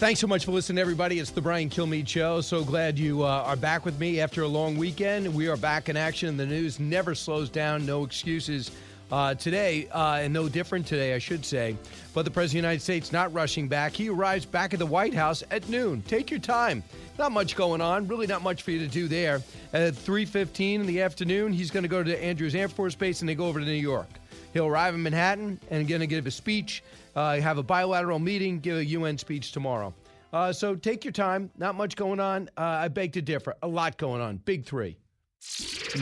Thanks so much for listening, everybody. It's the Brian Kilmeade Show. So glad you uh, are back with me after a long weekend. We are back in action. The news never slows down. No excuses uh, today, uh, and no different today, I should say. But the President of the United States not rushing back. He arrives back at the White House at noon. Take your time. Not much going on. Really, not much for you to do there. At 3:15 in the afternoon, he's going to go to Andrews Air Force Base and they go over to New York. He'll arrive in Manhattan and going to give a speech, uh, have a bilateral meeting, give a UN speech tomorrow. Uh, so take your time. Not much going on. Uh, I beg to differ. A lot going on. Big three.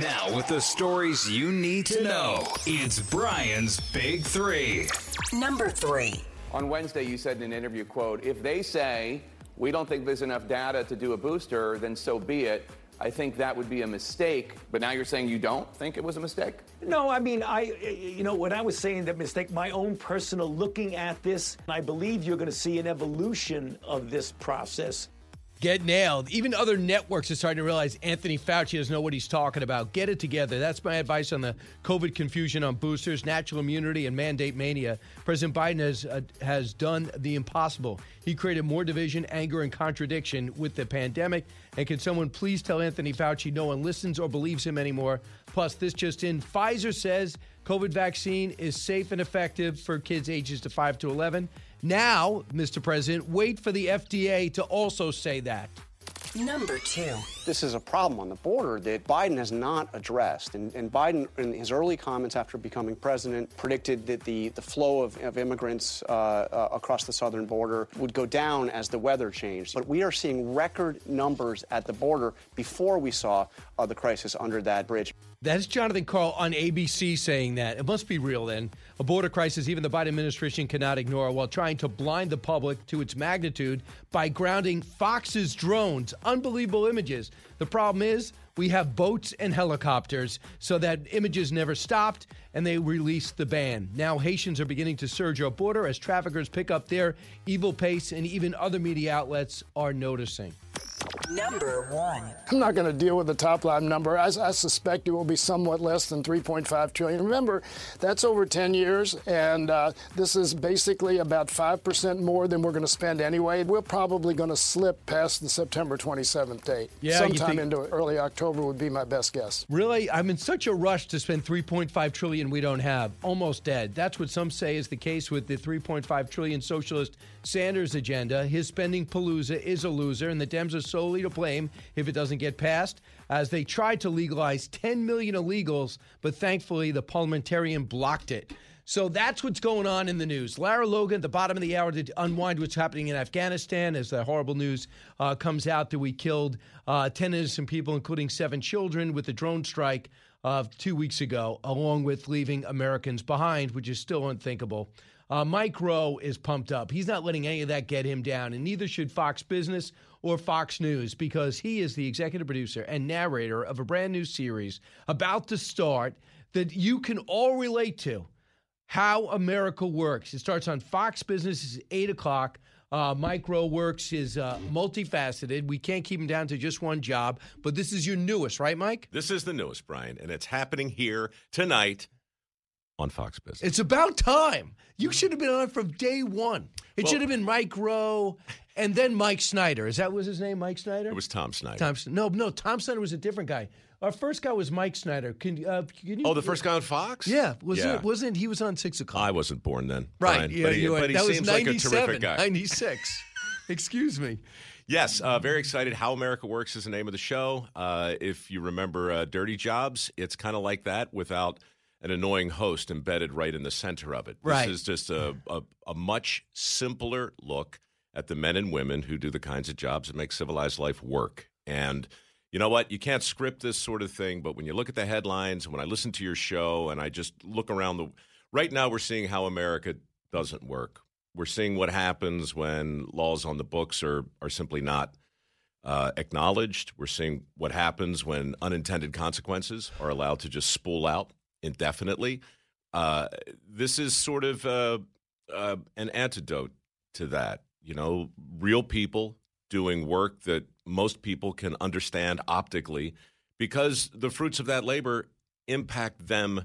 Now, with the stories you need to know, it's Brian's Big Three. Number three. On Wednesday, you said in an interview, quote, if they say we don't think there's enough data to do a booster, then so be it. I think that would be a mistake. But now you're saying you don't think it was a mistake? No, I mean, I, you know, when I was saying that mistake, my own personal looking at this, I believe you're going to see an evolution of this process. Get nailed. Even other networks are starting to realize Anthony Fauci doesn't know what he's talking about. Get it together. That's my advice on the COVID confusion on boosters, natural immunity, and mandate mania. President Biden has uh, has done the impossible. He created more division, anger, and contradiction with the pandemic. And can someone please tell Anthony Fauci no one listens or believes him anymore? Plus, this just in: Pfizer says COVID vaccine is safe and effective for kids ages to 5 to 11. Now, Mr. President, wait for the FDA to also say that. Number two. This is a problem on the border that Biden has not addressed. And, and Biden, in his early comments after becoming president, predicted that the, the flow of, of immigrants uh, uh, across the southern border would go down as the weather changed. But we are seeing record numbers at the border before we saw uh, the crisis under that bridge. That's Jonathan Karl on ABC saying that. It must be real then. A border crisis even the Biden administration cannot ignore while trying to blind the public to its magnitude by grounding Fox's drones. Unbelievable images. The problem is we have boats and helicopters, so that images never stopped and they released the ban. Now Haitians are beginning to surge our border as traffickers pick up their evil pace, and even other media outlets are noticing. Number one. I'm not going to deal with the top line number. I, I, suspect it will be somewhat less than 3.5 trillion. Remember, that's over 10 years, and uh, this is basically about 5% more than we're going to spend anyway. We're probably going to slip past the September 27th date. Yeah, sometime think- into early October would be my best guess. Really, I'm in such a rush to spend 3.5 trillion we don't have. Almost dead. That's what some say is the case with the 3.5 trillion socialist Sanders agenda. His spending palooza is a loser, and the Dems are solely to blame if it doesn't get passed, as they tried to legalize 10 million illegals, but thankfully the parliamentarian blocked it. So that's what's going on in the news. Lara Logan at the bottom of the hour to unwind what's happening in Afghanistan as the horrible news uh, comes out that we killed uh, 10 innocent people, including seven children, with the drone strike of two weeks ago, along with leaving Americans behind, which is still unthinkable. Uh, Mike Rowe is pumped up. He's not letting any of that get him down, and neither should Fox Business or Fox News because he is the executive producer and narrator of a brand new series about to start that you can all relate to how America works. It starts on Fox Business. It's 8 o'clock. Uh, Mike works is uh, multifaceted. We can't keep him down to just one job, but this is your newest, right, Mike? This is the newest, Brian, and it's happening here tonight on Fox Business. It's about time. You should have been on it from day one. It Well- should have been Mike Rowe and then Mike Snyder. Is that was his name, Mike Snyder? It was Tom Snyder. Tom. No, no. Tom Snyder was a different guy. Our first guy was Mike Snyder. Can, uh, can you? oh, the first guy on Fox? Yeah, was Yeah. it? Wasn't he was on six o'clock? I wasn't born then. right. Brian, yeah, but he, you but he that was seems like a 97, terrific guy. 96. Excuse me. Yes, uh, very excited. How America Works is the name of the show. Uh, if you remember uh, Dirty Jobs, it's kind of like that without an annoying host embedded right in the center of it. Right. This is just a, a, a much simpler look at the men and women who do the kinds of jobs that make civilized life work. And you know what? You can't script this sort of thing, but when you look at the headlines, when I listen to your show and I just look around the right now, we're seeing how America doesn't work. We're seeing what happens when laws on the books are are simply not uh, acknowledged. We're seeing what happens when unintended consequences are allowed to just spool out indefinitely. Uh, this is sort of uh, uh, an antidote to that. You know, real people doing work that most people can understand optically because the fruits of that labor impact them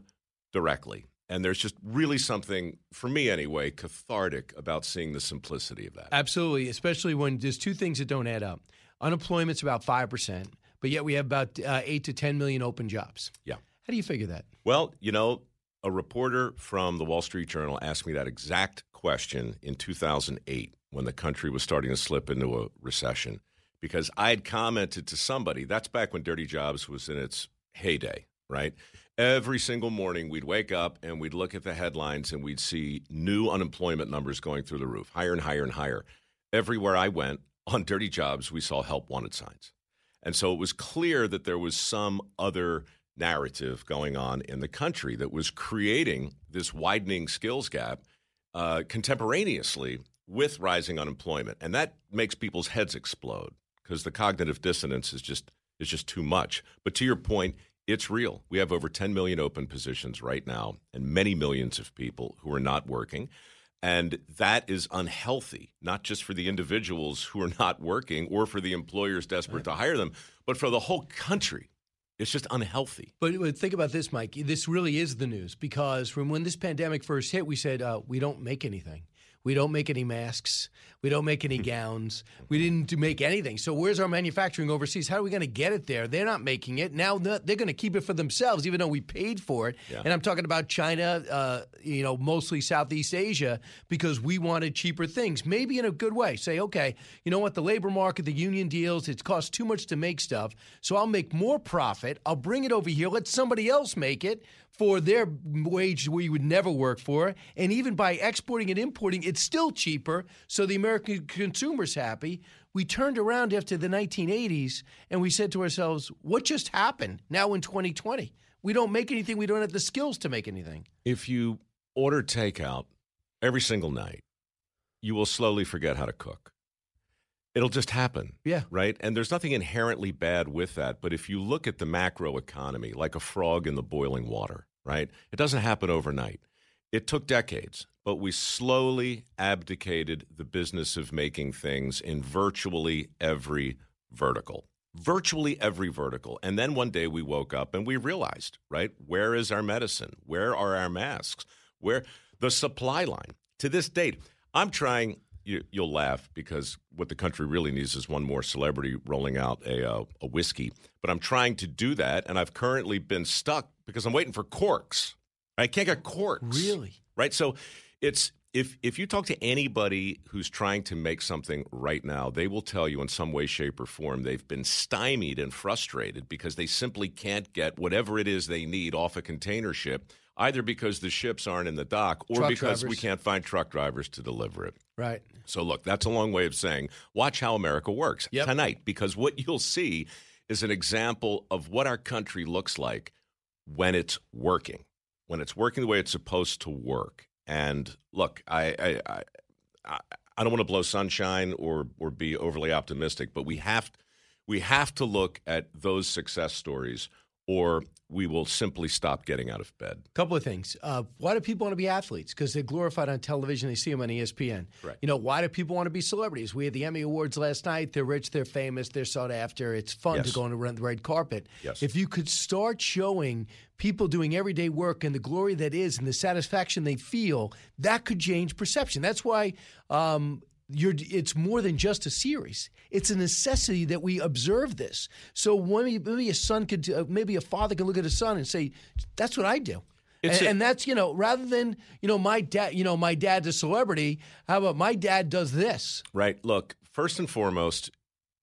directly. And there's just really something, for me anyway, cathartic about seeing the simplicity of that. Absolutely, especially when there's two things that don't add up. Unemployment's about 5%, but yet we have about uh, 8 to 10 million open jobs. Yeah. How do you figure that? Well, you know, a reporter from the Wall Street Journal asked me that exact question in 2008 when the country was starting to slip into a recession because I had commented to somebody, that's back when Dirty Jobs was in its heyday, right? Every single morning we'd wake up and we'd look at the headlines and we'd see new unemployment numbers going through the roof, higher and higher and higher. Everywhere I went on Dirty Jobs, we saw help wanted signs. And so it was clear that there was some other narrative going on in the country that was creating this widening skills gap uh, contemporaneously with rising unemployment, and that makes people's heads explode because the cognitive dissonance is just is just too much. But to your point, it's real. We have over 10 million open positions right now, and many millions of people who are not working. And that is unhealthy, not just for the individuals who are not working or for the employers desperate right. to hire them, but for the whole country. It's just unhealthy. But, think about this, Mike. This really is the news because from when this pandemic first hit, we said uh, we don't make anything. We don't make any masks. We don't make any gowns. We didn't make anything. So where's our manufacturing overseas? How are we going to get it there? They're not making it. Now they're going to keep it for themselves, even though we paid for it. Yeah. And I'm talking about China, uh, you know, mostly Southeast Asia, because we wanted cheaper things. Maybe in a good way. Say, okay, you know what? The labor market, the union deals, it costs too much to make stuff. So I'll make more profit. I'll bring it over here. Let somebody else make it for their wage we would never work for. And even by exporting and importing, it's still cheaper. So the American consumer's happy. We turned around after the 1980s and we said to ourselves, what just happened now in 2020? We don't make anything. We don't have the skills to make anything. If you order takeout every single night, you will slowly forget how to cook. It'll just happen. Yeah. Right? And there's nothing inherently bad with that. But if you look at the macro economy, like a frog in the boiling water, right? It doesn't happen overnight. It took decades, but we slowly abdicated the business of making things in virtually every vertical. Virtually every vertical. And then one day we woke up and we realized, right? Where is our medicine? Where are our masks? Where the supply line? To this date, I'm trying you, will laugh because what the country really needs is one more celebrity rolling out a, uh, a whiskey. But I'm trying to do that, and I've currently been stuck because I'm waiting for corks. I can't get corks. Really? Right. So it's if if you talk to anybody who's trying to make something right now, they will tell you in some way, shape, or form they've been stymied and frustrated because they simply can't get whatever it is they need off a container ship either because the ships aren't in the dock or truck because drivers. we can't find truck drivers to deliver it. Right. So, look, that's a long way of saying watch how America works yep. tonight because what you'll see is an example of what our country looks like when it's working, when it's working the way it's supposed to work. And look, I, I, I, I don't want to blow sunshine or, or be overly optimistic, but we have, we have to look at those success stories or we will simply stop getting out of bed. A couple of things. Uh, why do people want to be athletes? Because they're glorified on television. They see them on ESPN. Right. You know, why do people want to be celebrities? We had the Emmy Awards last night. They're rich, they're famous, they're sought after. It's fun yes. to go on the red carpet. Yes. If you could start showing people doing everyday work and the glory that is and the satisfaction they feel, that could change perception. That's why um, you're, it's more than just a series. It's a necessity that we observe this. So maybe, maybe a son could, uh, maybe a father could look at a son and say, "That's what I do." And, a- and, that's you know, rather than you know, my dad, you know, my dad's a celebrity. How about my dad does this? Right. Look, first and foremost,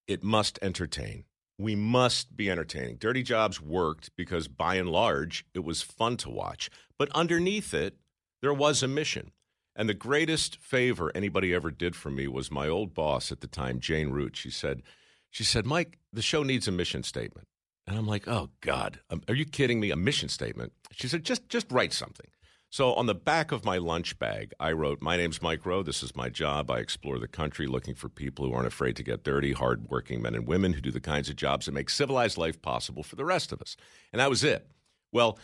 it must entertain. We must be entertaining. Dirty Jobs worked because, by and large, it was fun to watch. But underneath it, there was a mission. And the greatest favor anybody ever did for me was my old boss at the time, Jane Root. She said, she said, Mike, the show needs a mission statement. And I'm like, oh God, um, are you kidding me? A mission statement? She said, just just write something. So on the back of my lunch bag, I wrote, My name's Mike Rowe. This is my job. I explore the country looking for people who aren't afraid to get dirty, hardworking men and women who do the kinds of jobs that make civilized life possible for the rest of us. And that was it. Well,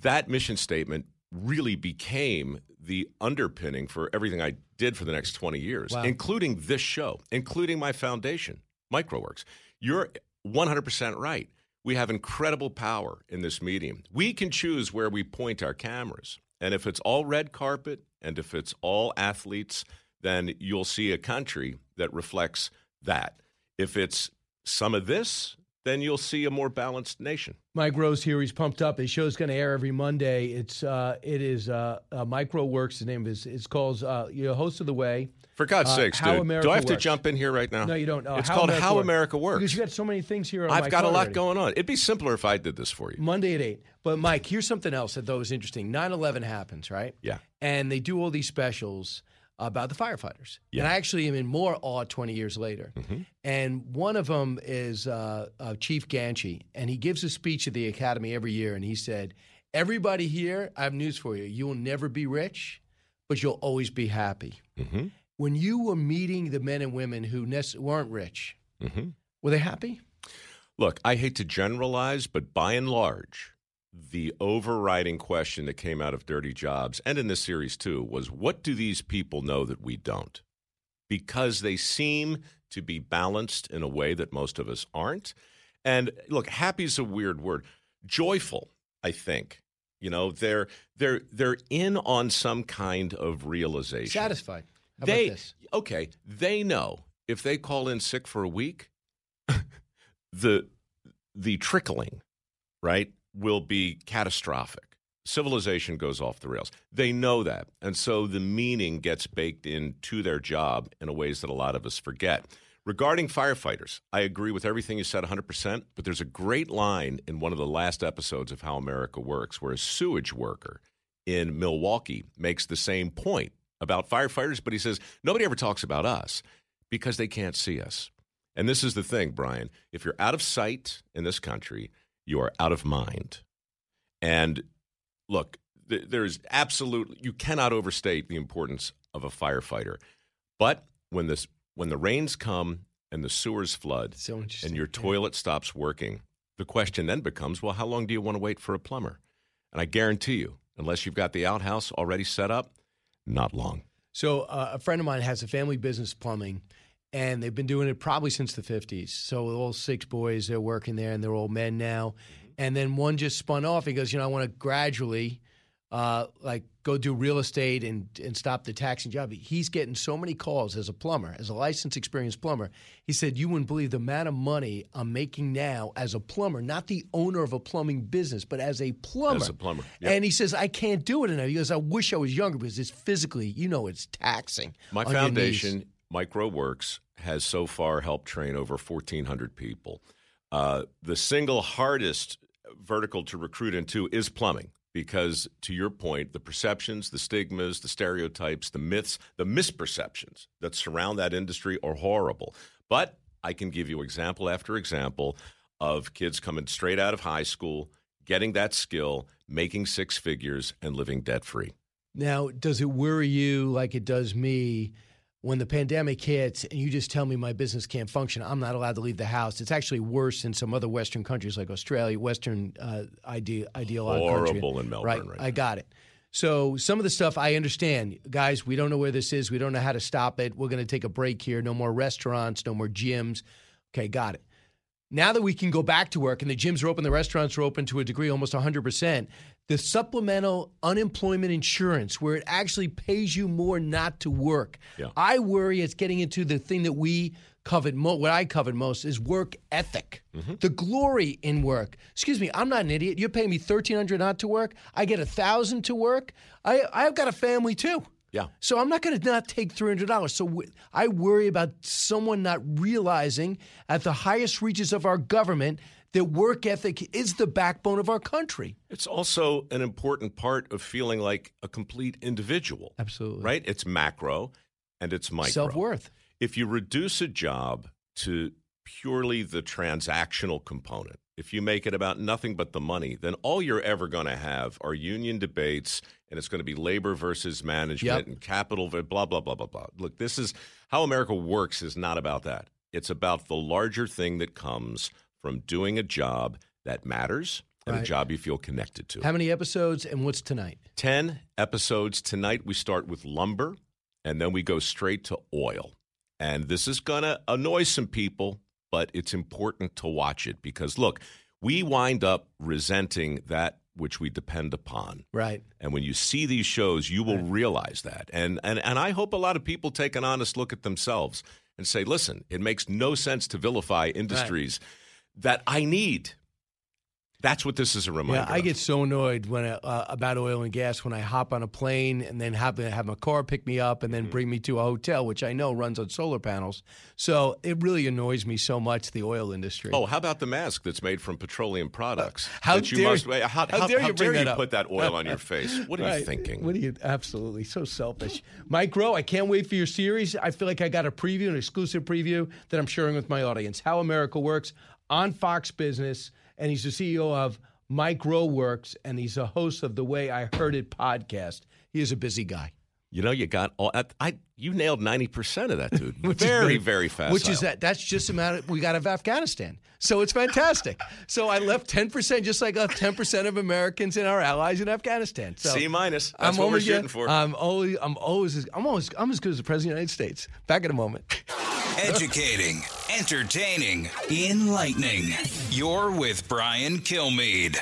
that mission statement really became the underpinning for everything I did for the next 20 years, Wow. including this show, including my foundation, Mike Rowe Works. You're 100% right. We have incredible power in this medium. We can choose where we point our cameras. And if it's all red carpet and if it's all athletes, then you'll see a country that reflects that. If it's some of this, then you'll see a more balanced nation. Mike Rowe's here. He's pumped up. His show's going to air every Monday. It's uh, it is uh, uh, Mike Rowe Works. The name is it's called uh, you know, host of the way. For God's Uh, sakes, How dude. America Do I have to jump in here right now? No, you don't. Uh, it's called How America Works. Because you got so many things here. On I've got a lot already. going on. It'd be simpler if I did this for you. Monday at 8. But, Mike, here's something else that thought was interesting 9 11 happens, right? Yeah. And they do all these specials about the firefighters. And I actually am in more awe 20 years later. Mm-hmm. And one of them is uh, uh, Chief Ganchi. And he gives a speech at the Academy every year. And he said, Everybody here, I have news for you. You will never be rich, but you'll always be happy. Mm-hmm. When you were meeting the men and women who nec- weren't rich, Mm-hmm. were they happy? Look, I hate to generalize, but by and large, the overriding question that came out of Dirty Jobs and in this series too was what do these people know that we don't? Because they seem to be balanced in a way that most of us aren't. And look, happy is a weird word. Joyful, I think. You know, they're they're they're in on some kind of realization. Satisfied. How they about this? okay. They know if they call in sick for a week, the the trickling, right, will be catastrophic. Civilization goes off the rails. They know that, and so the meaning gets baked into their job in a ways that a lot of us forget. Regarding firefighters, I agree with everything you said 100%, but there's a great line in one of the last episodes of How America Works where a sewage worker in Milwaukee makes the same point about firefighters, but he says, nobody ever talks about us because they can't see us. And this is the thing, Brian. If you're out of sight in this country, you are out of mind. And look, th- there's absolutely, you cannot overstate the importance of a firefighter. But when this, when the rains come and the sewers flood So and your toilet stops working, the question then becomes, well, how long do you want to wait for a plumber? And I guarantee you, unless you've got the outhouse already set up, not long. So uh, a friend of mine has a family business plumbing, and they've been doing it probably since the '50s. So all six boys, they're working there, and they're all men now. And then one just spun off. He goes, you know, I want to gradually, uh, like, go do real estate and and stop the taxing job. He's getting so many calls as a plumber, as a licensed, experienced plumber. He said, you wouldn't believe the amount of money I'm making now as a plumber, not the owner of a plumbing business, but as a plumber. As a plumber, yep. And he says, I can't do it enough. He goes, I wish I was younger because it's physically, you know, it's taxing. My on your knees. foundation, Mike Rowe Works, has so far helped train over 1,400 people. Uh, the single hardest vertical to recruit into is plumbing because, to your point, the perceptions, the stigmas, the stereotypes, the myths, the misperceptions that surround that industry are horrible. But I can give you example after example of kids coming straight out of high school, getting that skill, making six figures, and living debt free. Now, does it worry you like it does me when the pandemic hits and you just tell me my business can't function? I'm not allowed to leave the house. It's actually worse in some other Western countries like Australia, Western uh, ide- ideological country. Horrible in Melbourne right I got it. So some of the stuff I understand, guys. We don't know where this is. We don't know how to stop it. We're going to take a break here. No more restaurants. No more gyms. Okay, got it. Now that we can go back to work and the gyms are open, the restaurants are open to a degree, almost 100%, the supplemental unemployment insurance, where it actually pays you more not to work. Yeah. I worry it's getting into the thing that we covet most, what I covet most is work ethic, mm-hmm. the glory in work. Excuse me, I'm not an idiot. You're paying me 1300 not to work. I get a 1000 to work. I, I've got a family too. Yeah. So I'm not going to not take three hundred dollars. So w- I worry about someone not realizing at the highest reaches of our government that work ethic is the backbone of our country. It's also an important part of feeling like a complete individual. Absolutely. Right? It's macro and it's micro. Self worth. If you reduce a job to purely the transactional component, if you make it about nothing but the money, then all you're ever going to have are union debates, and it's going to be labor versus management Yep. and capital, blah, blah, blah, blah, blah. Look, this is how America works, is not about that. It's about the larger thing that comes from doing a job that matters and a job you feel connected to. How many episodes and what's tonight? 10 episodes. Tonight we start with lumber and then we go straight to oil. And this is going to annoy some people, but it's important to watch it because look, we wind up resenting that which we depend upon. Right. And when you see these shows, you will realize that. And, and and I hope a lot of people take an honest look at themselves and say, listen, it makes no sense to vilify industries that I need. That's what this is a reminder. Yeah, I of. get so annoyed when I, uh, about oil and gas when I hop on a plane and then have have my car pick me up and Mm-hmm. then bring me to a hotel, which I know runs on solar panels. So it really annoys me so much the oil industry. Oh, how about the mask that's made from petroleum products? how that you dare- must, how, how how- dare how you dare you put that oil on your face? What are you thinking? What are you? Absolutely, so selfish. Mike Rowe, I can't wait for your series. I feel like I got a preview, an exclusive preview that I'm sharing with my audience. How America Works on Fox Business, and he's the CEO of Mike Rowe Works, and he's a host of the Way I Heard It podcast. He is a busy guy. You know, you got all. I, I you nailed ninety percent of that, dude. Which is very, very fast. Which is that? That's just the amount we got of Afghanistan. So it's fantastic. so I left ten percent, just like left ten percent of Americans and our allies in Afghanistan. So C minus. That's what we're always- shooting for. I'm always, I'm always, I'm always, I'm as good as the president of the United States. Back in a moment. Educating, entertaining, enlightening. You're with Brian Kilmeade.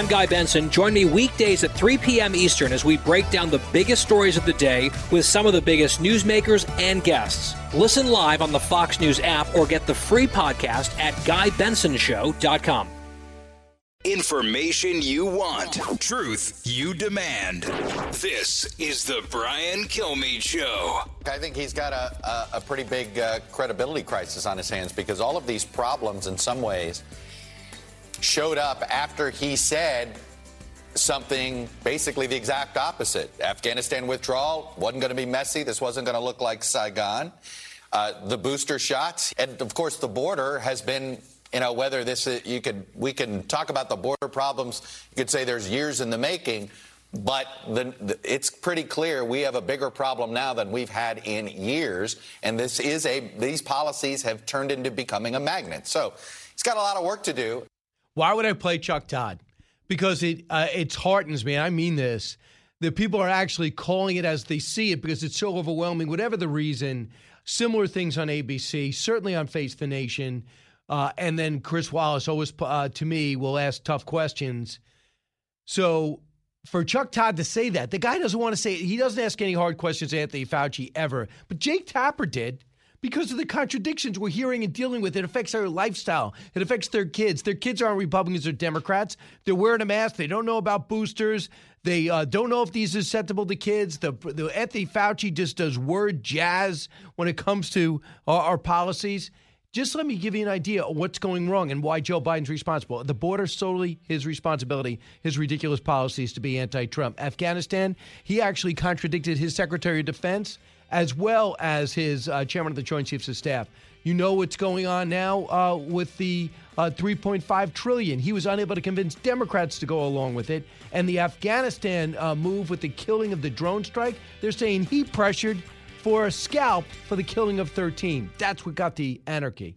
I'm Guy Benson. Join me weekdays at 3 p.m. Eastern as we break down the biggest stories of the day with some of the biggest newsmakers and guests. Listen live on the Fox News app or get the free podcast at GuyBensonShow.com. Information you want, truth you demand. This is the Brian Kilmeade Show. I think he's got a, a, a pretty big uh, credibility crisis on his hands because all of these problems, in some ways, showed up after he said something basically the exact opposite. Afghanistan withdrawal wasn't going to be messy. This wasn't going to look like Saigon. Uh, the booster shots, and of course, the border has been. You know whether this is, you could we can talk about the border problems. You could say there's years in the making, but the, the, it's pretty clear we have a bigger problem now than we've had in years, and this is a these policies have turned into becoming a magnet. So he's got a lot of work to do. Why would I play Chuck Todd? Because it uh, it heartens me. I mean this. The people are actually calling it as they see it because it's so overwhelming. Whatever the reason, similar things on ABC, certainly on Face the Nation, uh, and then Chris Wallace always uh, to me will ask tough questions. So for Chuck Todd to say that, the guy doesn't want to say it. he doesn't ask any hard questions Anthony Fauci ever, but Jake Tapper did because of the contradictions we're hearing and dealing with. It affects their lifestyle. It affects their kids. Their kids aren't Republicans or Democrats. They're wearing a mask. They don't know about boosters. They uh, don't know if these are susceptible to kids. The, the Anthony Fauci just does word jazz when it comes to our, our policies. Just let me give you an idea of what's going wrong and why Joe Biden's responsible. The border solely his responsibility, his ridiculous policies to be anti-Trump. Afghanistan, he actually contradicted his Secretary of Defense as well as his uh, chairman of the Joint Chiefs of Staff. You know what's going on now uh, with the uh, 3.5 trillion. He was unable to convince Democrats to go along with it, and the Afghanistan uh, move with the killing of the drone strike. They're saying he pressured for a scalp for the killing of 13. That's what got the anarchy.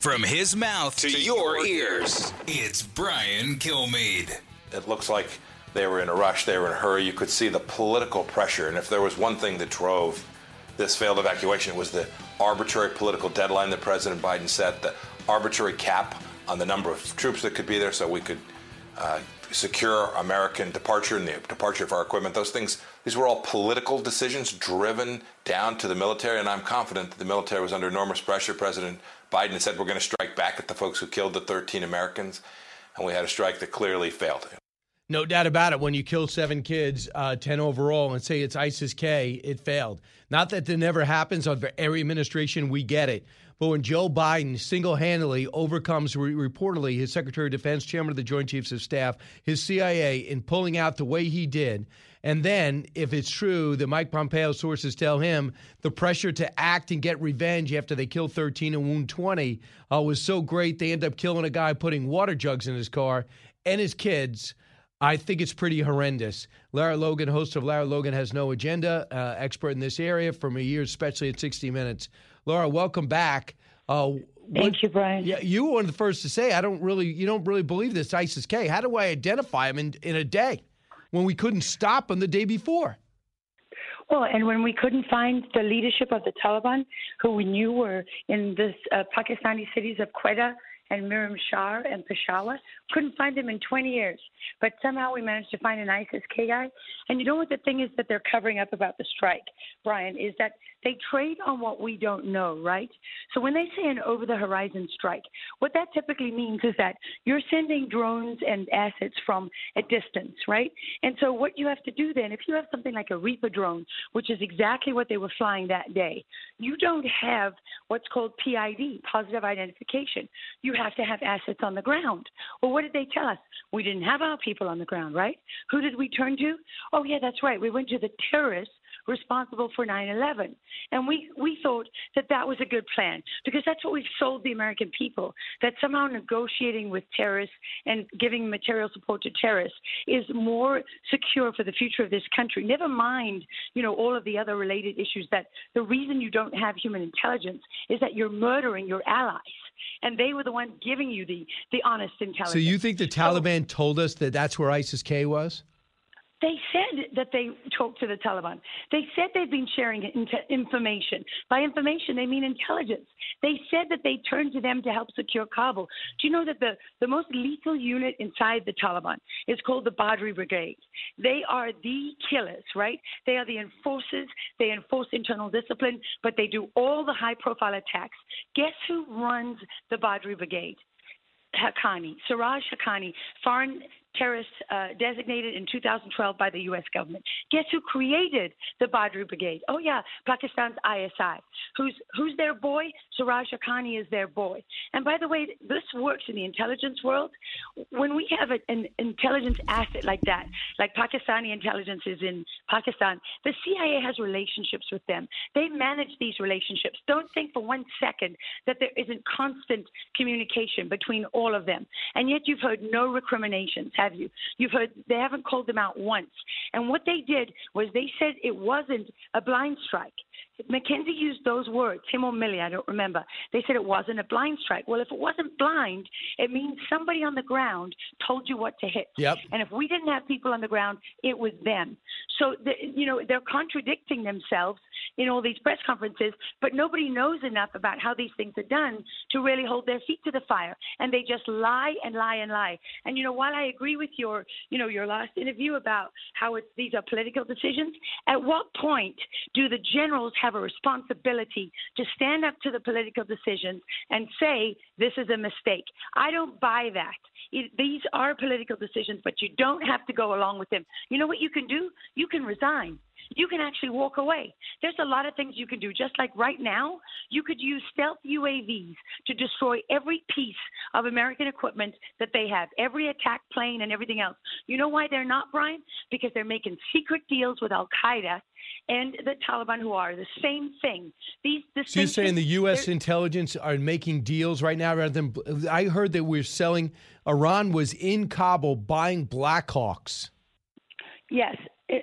From his mouth to your ears, it's Brian Kilmeade. It looks like they were in a rush, they were in a hurry. You could see the political pressure. And if there was one thing that drove this failed evacuation, it was the arbitrary political deadline that President Biden set, the arbitrary cap on the number of troops that could be there so we could uh, secure American departure and the departure of our equipment. Those things These were all political decisions driven down to the military, and I'm confident that the military was under enormous pressure. President Biden said we're going to strike back at the folks who killed the 13 Americans, and we had a strike that clearly failed. No doubt about it. When you kill seven kids, uh, 10 overall, and say it's ISIS K, it failed. Not that it never happens under every administration, we get it. But when Joe Biden single handedly overcomes re- reportedly his Secretary of Defense, Chairman of the Joint Chiefs of Staff, his CIA, in pulling out the way he did, and then, if it's true that Mike Pompeo sources tell him the pressure to act and get revenge after they killed 13 and wound 20 uh, was so great, they end up killing a guy putting water jugs in his car and his kids. I think it's pretty horrendous. Lara Logan, host of Lara Logan Has No Agenda, uh, expert in this area from a year, especially at 60 Minutes. Lara, welcome back. Uh, Thank you, Brian. Yeah, you were one of the first to say I don't really, you don't really believe this ISIS K. How do I identify him in, in a day when we couldn't stop him the day before? Well, and when we couldn't find the leadership of the Taliban, who we knew were in the uh, Pakistani cities of Quetta and Miram Shah and Peshawar. Couldn't find them in 20 years. But somehow we managed to find an ISIS K guy. And you know what the thing is that they're covering up about the strike, Brian, is that they trade on what we don't know, right? So when they say an over the horizon strike, what that typically means is that you're sending drones and assets from a distance, right? And so what you have to do then, if you have something like a Reaper drone, which is exactly what they were flying that day, you don't have what's called PID, positive identification. You have to have assets on the ground. Well, what did they tell us? We didn't have our people on the ground, right? Who did we turn to? Oh, yeah, that's right. We went to the terrorists responsible for 9/11, and we we thought that that was a good plan because that's what we've sold the American people that somehow negotiating with terrorists and giving material support to terrorists is more secure for the future of this country. Never mind, you know, all of the other related issues that the reason you don't have human intelligence is that you're murdering your allies and they were the ones giving you the the honest intelligence. So you think the Taliban told us that that's where ISIS K was? They said that they talked to the Taliban. They said they've been sharing information. By information, they mean intelligence. They said that they turned to them to help secure Kabul. Do you know that the, the most lethal unit inside the Taliban is called the Badri Brigade? They are the killers, right? They are the enforcers. They enforce internal discipline, but they do all the high profile attacks. Guess who runs the Badri Brigade? Haqqani, Siraj Haqqani, foreign terrorist uh, designated in 2012 by the U.S. government. Guess who created the Badri Brigade? Oh yeah, Pakistan's ISI. Who's who's their boy? Siraj Haqqani is their boy. And by the way, this works in the intelligence world. When we have an intelligence asset like that, like Pakistani intelligence is in Pakistan, the CIA has relationships with them. They manage these relationships. Don't think for one second that there isn't constant communication between all of them. And yet you've heard no recriminations have you? You've heard they haven't called them out once. And what they did was they said it wasn't a blind strike. McKenzie used those words, him or Milley, I don't remember. They said it wasn't a blind strike. Well, if it wasn't blind, it means somebody on the ground told you what to hit. Yep. And if we didn't have people on the ground, it was them. So, the, you know, they're contradicting themselves in all these press conferences, but nobody knows enough about how these things are done to really hold their feet to the fire. And they just lie and lie and lie. And, you know, while I agree with your, you know, your last interview about how it's, these are political decisions, at what point do the generals have have a responsibility to stand up to the political decisions and say this is a mistake. I don't buy that. It, these are political decisions, but you don't have to go along with them. You know what you can do? You can resign you can actually walk away. There's a lot of things you can do. Just like right now, you could use stealth UAVs to destroy every piece of American equipment that they have, every attack plane and everything else. You know why they're not, Brian? Because they're making secret deals with Al Qaeda and the Taliban, who are the same thing. These so you're saying the U.S. intelligence are making deals right now rather than I heard that we're selling. Iran was in Kabul buying Blackhawks. Yes,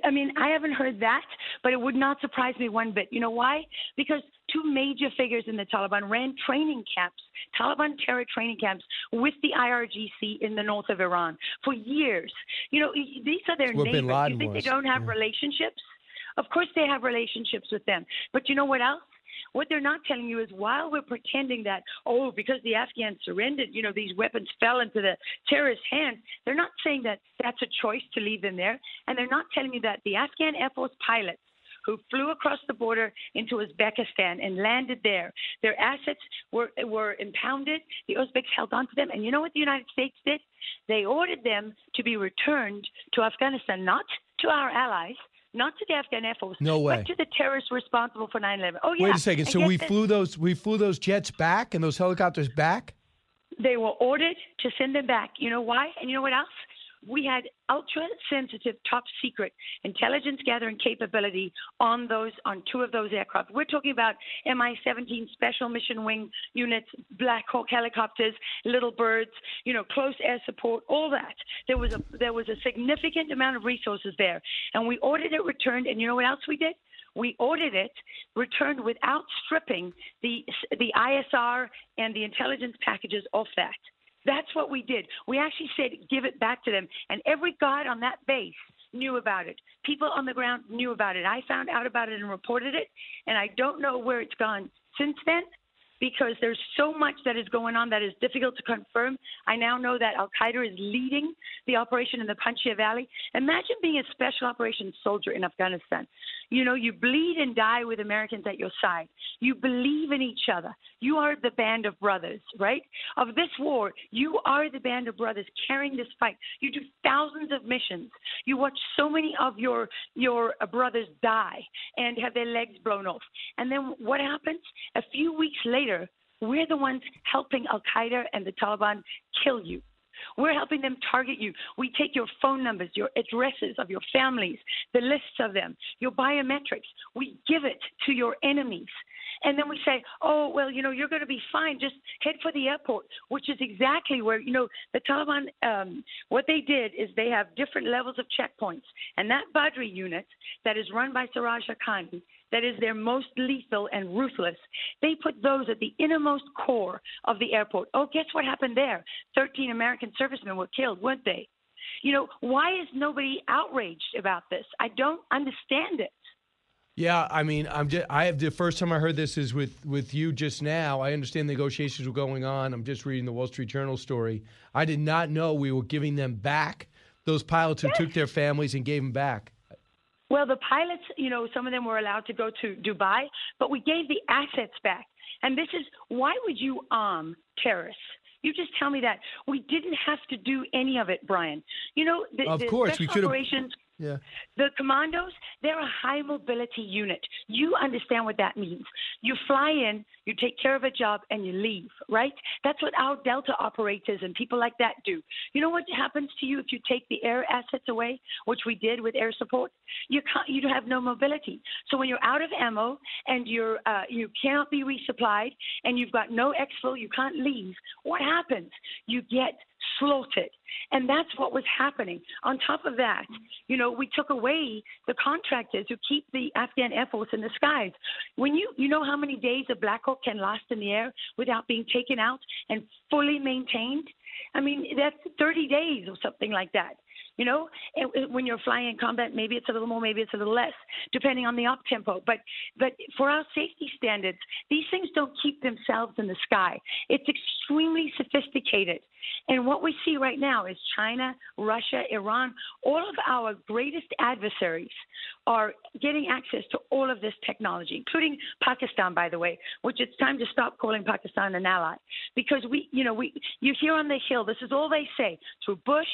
I mean, I haven't heard that, but it would not surprise me one bit. You know why? Because two major figures in the Taliban ran training camps, Taliban terror training camps, with the IRGC in the north of Iran for years. You know, these are their What neighbors. You think was. they don't have Yeah. relationships? Of course, they have relationships with them. But you know what else? What they're not telling you is while we're pretending that, oh, because the Afghans surrendered, you know, these weapons fell into the terrorist hands, they're not saying that that's a choice to leave them there. And they're not telling you that the Afghan Air Force pilots who flew across the border into Uzbekistan and landed there. Their assets were were impounded. The Uzbeks held on to them, and you know what the United States did? They ordered them to be returned to Afghanistan, not to our allies. Not to the Afghan Air Force, No way. but to the terrorists responsible for 9/11. Oh yeah. Wait a second. So we this. flew those we flew those jets back and those helicopters back? They were ordered to send them back. You know why? And you know what else? We had ultra sensitive, top secret intelligence gathering capability on those on two of those aircraft. We're talking about Mi-17 special mission wing units, Black Hawk helicopters, Little Birds, you know, close air support, all that. There was a there was a significant amount of resources there, and we ordered it returned. And you know what else we did? We ordered it returned without stripping the the ISR and the intelligence packages off that. That's what we did. We actually said give it back to them, and every guard on that base knew about it. People on the ground knew about it. I found out about it and reported it, and I don't know where it's gone since then because there's so much that is going on that is difficult to confirm. I now know that Al Qaeda is leading the operation in the Panjshir Valley. Imagine being a special operations soldier in Afghanistan. You know, you bleed and die with Americans at your side. You believe in each other. You are the band of brothers, right? Of this war, you are the band of brothers carrying this fight. You do thousands of missions. You watch so many of your your uh, brothers die and have their legs blown off. And then what happens? A few weeks later, we're the ones helping Al Qaeda and the Taliban kill you. We're helping them target you. We take your phone numbers, your addresses of your families, the lists of them, your biometrics. We give it to your enemies. And then we say, oh, well, you know, you're going to be fine. Just head for the airport, which is exactly where, you know, the Taliban, um, what they did is they have different levels of checkpoints. And that Badri unit that is run by Siraj Haqqani, that is their most lethal and ruthless, they put those at the innermost core of the airport. Oh, guess what happened there? 13 American servicemen were killed, weren't they? You know, why is nobody outraged about this? I don't understand it. Yeah, I mean, I'm just, I have the first time I heard this is with with you just now. I understand negotiations were going on. I'm just reading the Wall Street Journal story. I did not know we were giving them back those pilots who took their families and gave them back. Well, the pilots, you know, some of them were allowed to go to Dubai, but we gave the assets back. And this is why would you arm terrorists? You just tell me that. We didn't have to do any of it, Brian. You know, the, Of the course, we special could've- operations Yeah. the commandos, they're a high mobility unit. You understand what that means. You fly in, you take care of a job, and you leave, right? That's what our Delta operators and people like that do. You know what happens to you if you take the air assets away, which we did with air support? You can't, you have no mobility. So when you're out of ammo and you're uh, you cannot be resupplied and you've got no exfil, you can't leave. What happens? You get slaughtered. And that's what was happening. On top of that, you know, we took away the contractors who keep the Afghan Air Force in the skies. When you you know how many days a Black Hawk can last in the air without being taken out and fully maintained? I mean, that's 30 days or something like that. You know, and when you're flying in combat, maybe it's a little more, maybe it's a little less, depending on the op tempo. But but for our safety standards, these things don't keep themselves in the sky. It's extremely sophisticated. And what we see right now is China, Russia, Iran, all of our greatest adversaries are getting access to all of this technology, including Pakistan, by the way, which it's time to stop calling Pakistan an ally. Because we, you know, we, you hear on the Hill, this is all they say through Bush,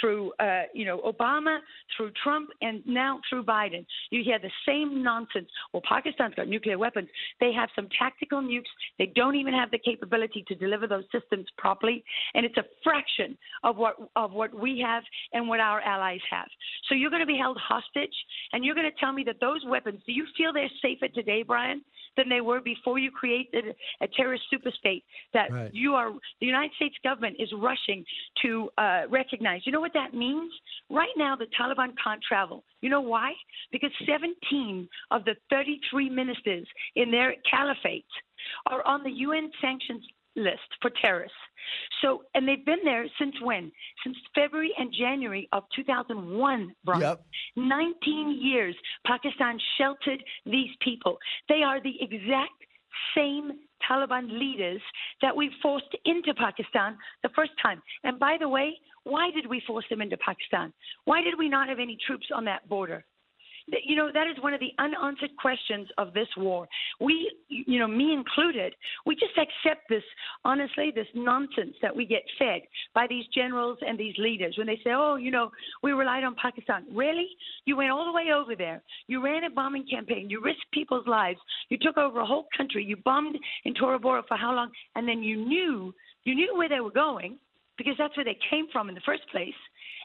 through, uh, you know, Obama, through Trump, and now through Biden. You hear the same nonsense. Well, Pakistan's got nuclear weapons. They have some tactical nukes. They don't even have the capability to deliver those systems properly, and it's a fraction of what of what we have and what our allies have. So you're going to be held hostage, and you're going to tell me that those weapons. Do you feel they're safer today, Brian, than they were before you created a terrorist superstate that Right. you are? The United States government is rushing to uh, recognize. You know what that means? Right now, the Taliban can't travel. You know why? Because 17 of the 33 ministers in their caliphate are on the UN sanctions list for terrorists. So, and they've been there since when? Since February and January of 2001, Brian. Yep. 19 years, Pakistan sheltered these people. They are the exact same Taliban leaders that we forced into Pakistan the first time. And by the way, why did we force them into Pakistan? Why did we not have any troops on that border? You know, that is one of the unanswered questions of this war. We, you know, me included, we just accept this, honestly, this nonsense that we get fed by these generals and these leaders when they say, oh, you know, we relied on Pakistan. Really? You went all the way over there. You ran a bombing campaign. You risked people's lives. You took over a whole country. You bombed in Tora Bora for how long? And then you knew, you knew where they were going because that's where they came from in the first place.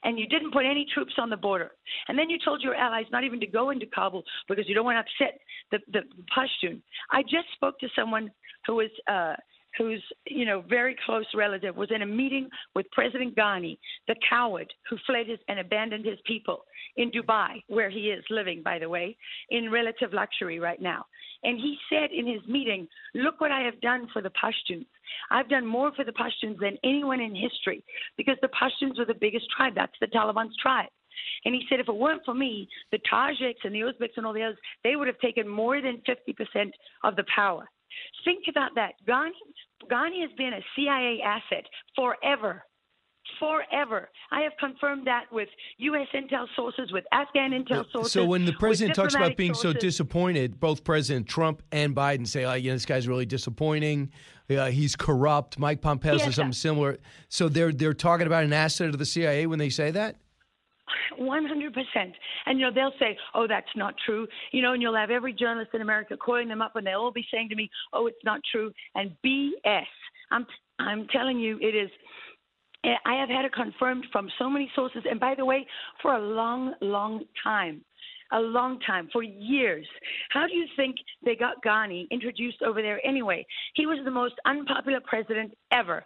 And you didn't put any troops on the border. And then you told your allies not even to go into Kabul because you don't want to upset the, the Pashtun. I just spoke to someone who was, uh, whose you know very close relative was in a meeting with President Ghani, the coward who fled his and abandoned his people in Dubai, where he is living, by the way, in relative luxury right now. And he said in his meeting, "Look what I have done for the Pashtuns. I've done more for the Pashtuns than anyone in history because the Pashtuns are the biggest tribe. That's the Taliban's tribe." And he said, if it weren't for me, the Tajiks and the Uzbeks and all the others, they would have taken more than 50% of the power. Think about that. Ghani, Ghani has been a CIA asset forever. Forever. I have confirmed that with U.S. intel sources, with Afghan intel sources. So when the president talks about being so disappointed, both President Trump and Biden say, "Oh, you know, this guy's really disappointing. Uh, he's corrupt." Mike Pompeo Yes, says something similar. So they're they're talking about an asset of the CIA when they say that. One hundred percent. And you know, they'll say, "Oh, that's not true." You know, and you'll have every journalist in America calling them up, and they'll all be saying to me, "Oh, it's not true." And BS. I'm I'm telling you, it is. Eh, I have had it confirmed from so many sources, and by the way, for a long, long time. A long time, for years. How do you think they got Ghani introduced over there anyway? He was the most unpopular president ever.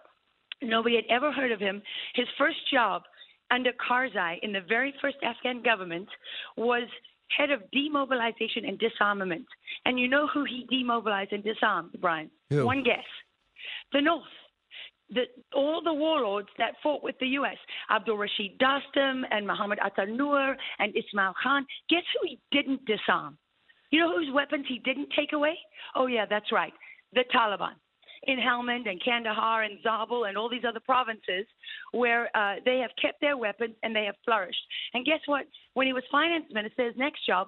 Nobody had ever heard of him. His first job under Karzai in the very first Afghan government was head of demobilization and disarmament. And you know who he demobilized and disarmed, Brian? Who? One guess. The North. The, all the warlords that fought with the U.S., Abdul Rashid Dostum and Muhammad Atta Nur and Ismail Khan, guess who he didn't disarm? You know whose weapons he didn't take away? Oh, yeah, that's right. The Taliban in Helmand and Kandahar and Zabul and all these other provinces where uh, they have kept their weapons and they have flourished. And guess what? When he was finance minister, his next job,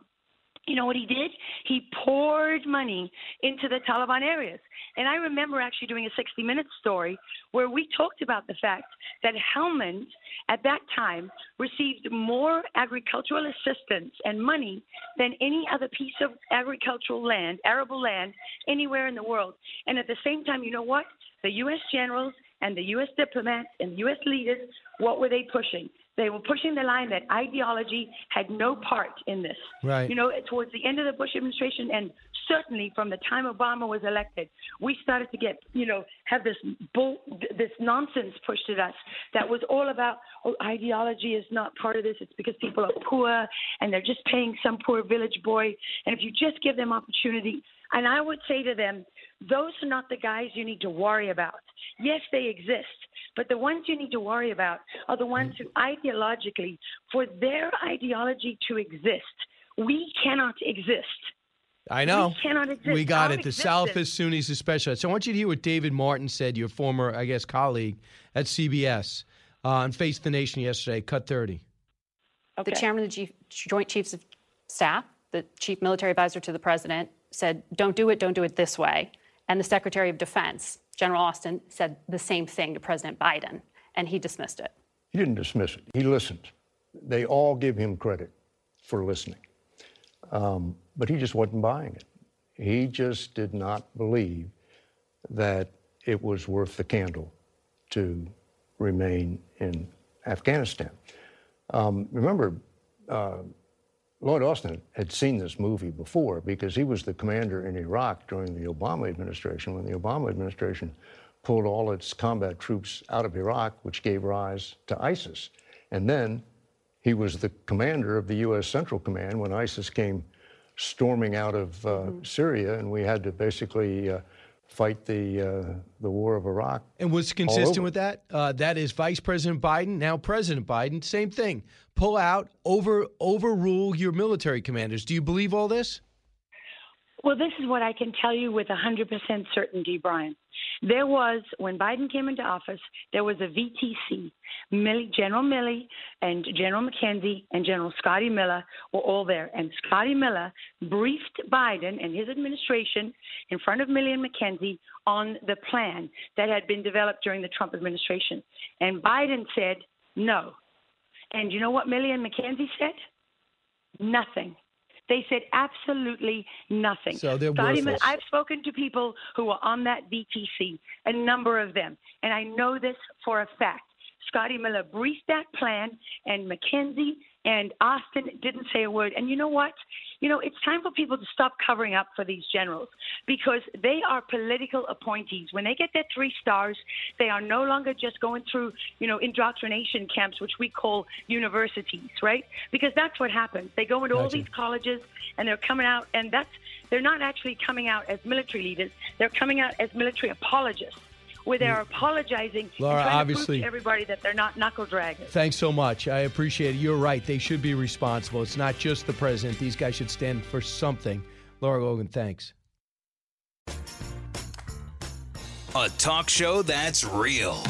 you know what he did? He poured money into the Taliban areas. And I remember actually doing a 60 Minutes story where we talked about the fact that Helmand at that time received more agricultural assistance and money than any other piece of agricultural land, arable land, anywhere in the world. And at the same time, you know what? The U.S. generals and the U.S. diplomats and U.S. leaders, what were they pushing? They were pushing the line that ideology had no part in this. Right. You know, towards the end of the Bush administration, and certainly from the time Obama was elected, we started to get, you know, have this bull, this nonsense pushed at us that was all about oh, ideology is not part of this. It's because people are poor and they're just paying some poor village boy. And if you just give them opportunity, and I would say to them, those are not the guys you need to worry about. Yes, they exist, but the ones you need to worry about are the ones who ideologically, for their ideology to exist, we cannot exist. I know. We cannot exist. We got Our it. The existence- Salafist Sunnis especially. So I want you to hear what David Martin said, your former, I guess, colleague at CBS uh, on Face the Nation yesterday. Cut 30. Okay. The chairman of the Chief, Joint Chiefs of Staff, the chief military advisor to the president, said, don't do it, don't do it this way. And the Secretary of Defense, General Austin, said the same thing to President Biden, and he dismissed it. He didn't dismiss it. He listened. They all give him credit for listening. Um, but he just wasn't buying it. He just did not believe that it was worth the candle to remain in Afghanistan. Um, remember, uh, Lloyd Austin had seen this movie before because he was the commander in Iraq during the Obama administration when the Obama administration pulled all its combat troops out of Iraq, which gave rise to ISIS. And then he was the commander of the U.S. Central Command when ISIS came storming out of uh, Syria, and we had to basically uh, fight the uh, the war of Iraq. And what's all consistent with that? Uh, that is Vice President Biden, now President Biden. Same thing. Pull out, over overrule your military commanders. Do you believe all this? Well, this is what I can tell you with 100% certainty, Brian. There was, when Biden came into office, there was a VTC. Milley, General Milley and General McKenzie and General Scotty Miller were all there. And Scotty Miller briefed Biden and his administration in front of Milley and McKenzie on the plan that had been developed during the Trump administration. And Biden said no. And you know what Milley and McKenzie said? Nothing. They said absolutely nothing. So they're worthless. I've spoken to people who were on that VTC, a number of them, and I know this for a fact. Scotty Miller briefed that plan, and McKenzie and Austin didn't say a word. And you know what? You know, it's time for people to stop covering up for these generals because they are political appointees. When they get their three stars, they are no longer just going through, you know, indoctrination camps, which we call universities, right? Because that's what happens. They go into all these colleges and they're coming out, and that's they're not actually coming out as military leaders. They're coming out as military apologists, where they're apologizing. Lara, and obviously- to to everybody that they're not knuckle draggers. Thanks so much. I appreciate it. You're right. They should be responsible. It's not just the president. These guys should stand for something. Lara Logan, thanks. A talk show that's real.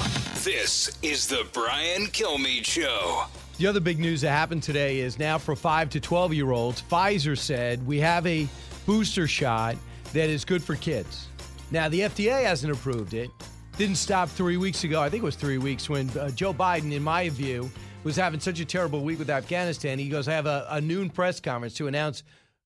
This is the Brian Kilmeade Show. The other big news that happened today is now for 5 to 12 year olds, Pfizer said we have a booster shot that is good for kids. Now, the FDA hasn't approved it. Didn't stop three weeks ago. I think it was three weeks when uh, Joe Biden, in my view, was having such a terrible week with Afghanistan. He goes, I have a, a noon press conference to announce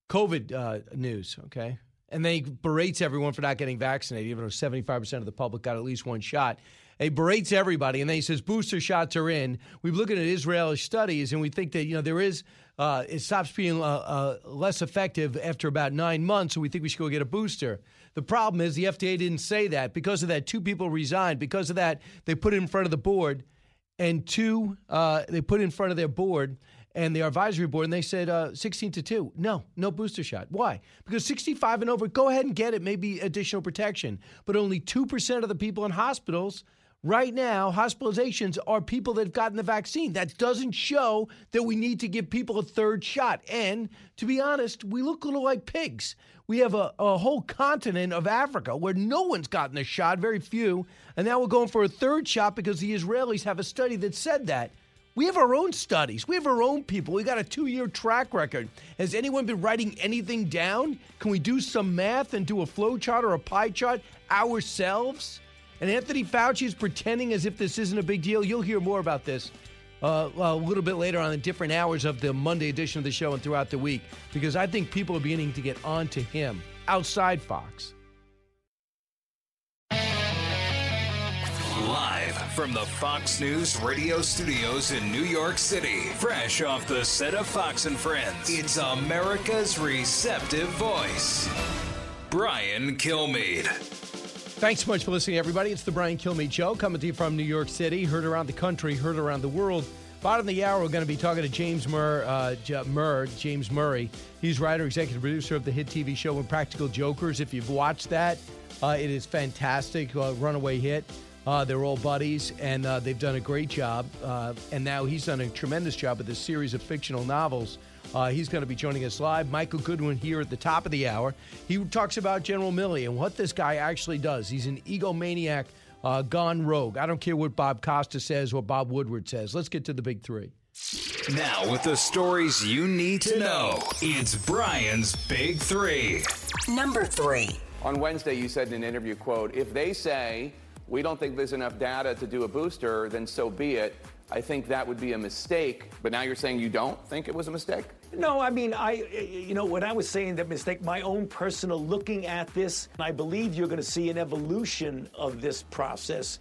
COVID uh, news, okay? And then he berates everyone for not getting vaccinated, even though 75% of the public got at least one shot. He berates everybody, and then he says booster shots are in. We've looked at Israeli studies, and we think that you know there is uh, it stops being uh, uh, less effective after about nine months, so we think we should go get a booster. The problem is the FDA didn't say that. Because of that, two people resigned. Because of that, they put it in front of the board, and two uh, they put it in front of their board and the advisory board, and they said uh, 16 to 2. No, no booster shot. Why? Because 65 and over, go ahead and get it, maybe additional protection. But only 2% of the people in hospitals right now, hospitalizations, are people that have gotten the vaccine. That doesn't show that we need to give people a third shot. And to be honest, we look a little like pigs. We have a, a whole continent of Africa where no one's gotten a shot, very few. And now we're going for a third shot because the Israelis have a study that said that. We have our own studies. We have our own people. We got a two year track record. Has anyone been writing anything down? Can we do some math and do a flow chart or a pie chart ourselves? And Anthony Fauci is pretending as if this isn't a big deal. You'll hear more about this uh, a little bit later on in different hours of the Monday edition of the show and throughout the week because I think people are beginning to get on to him outside Fox. Live from the Fox News radio studios in New York City, fresh off the set of Fox and Friends, it's America's receptive voice, Brian Kilmeade. Thanks so much for listening, everybody. It's the Brian Kilmeade Show coming to you from New York City, heard around the country, heard around the world. Bottom of the hour, we're going to be talking to James Murr, uh, J- Murr, James Murray. He's writer, executive producer of the hit TV show Impractical Jokers. If you've watched that, uh, it is fantastic. Uh, runaway hit. Uh, they're all buddies, and uh, they've done a great job. Uh, and now he's done a tremendous job with this series of fictional novels. Uh, he's going to be joining us live. Michael Goodwin here at the top of the hour. He talks about General Milley and what this guy actually does. He's an egomaniac uh, gone rogue. I don't care what Bob Costa says or Bob Woodward says. Let's get to the big three. Now, with the stories you need to know, it's Brian's Big Three. Number three. On Wednesday, you said in an interview, quote, if they say we don't think there's enough data to do a booster, then so be it. I think that would be a mistake. But now you're saying you don't think it was a mistake? No, I mean, I, you know, when I was saying that mistake, my own personal looking at this, I believe you're going to see an evolution of this process.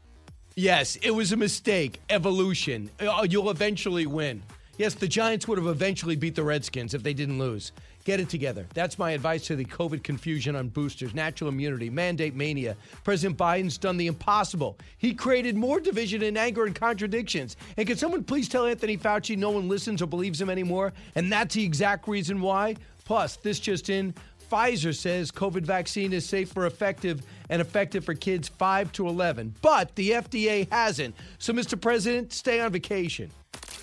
Yes, it was a mistake. Evolution. Uh, You'll eventually win. Yes, the Giants would have eventually beat the Redskins if they didn't lose. Get it together. That's my advice to the COVID confusion on boosters, natural immunity, mandate mania. President Biden's done the impossible. He created more division and anger and contradictions. And can someone please tell Anthony Fauci no one listens or believes him anymore? And that's the exact reason why. Plus, this just in Pfizer says COVID vaccine is safe for effective and effective for kids 5 to 11, but the FDA hasn't. So, Mr. President, stay on vacation.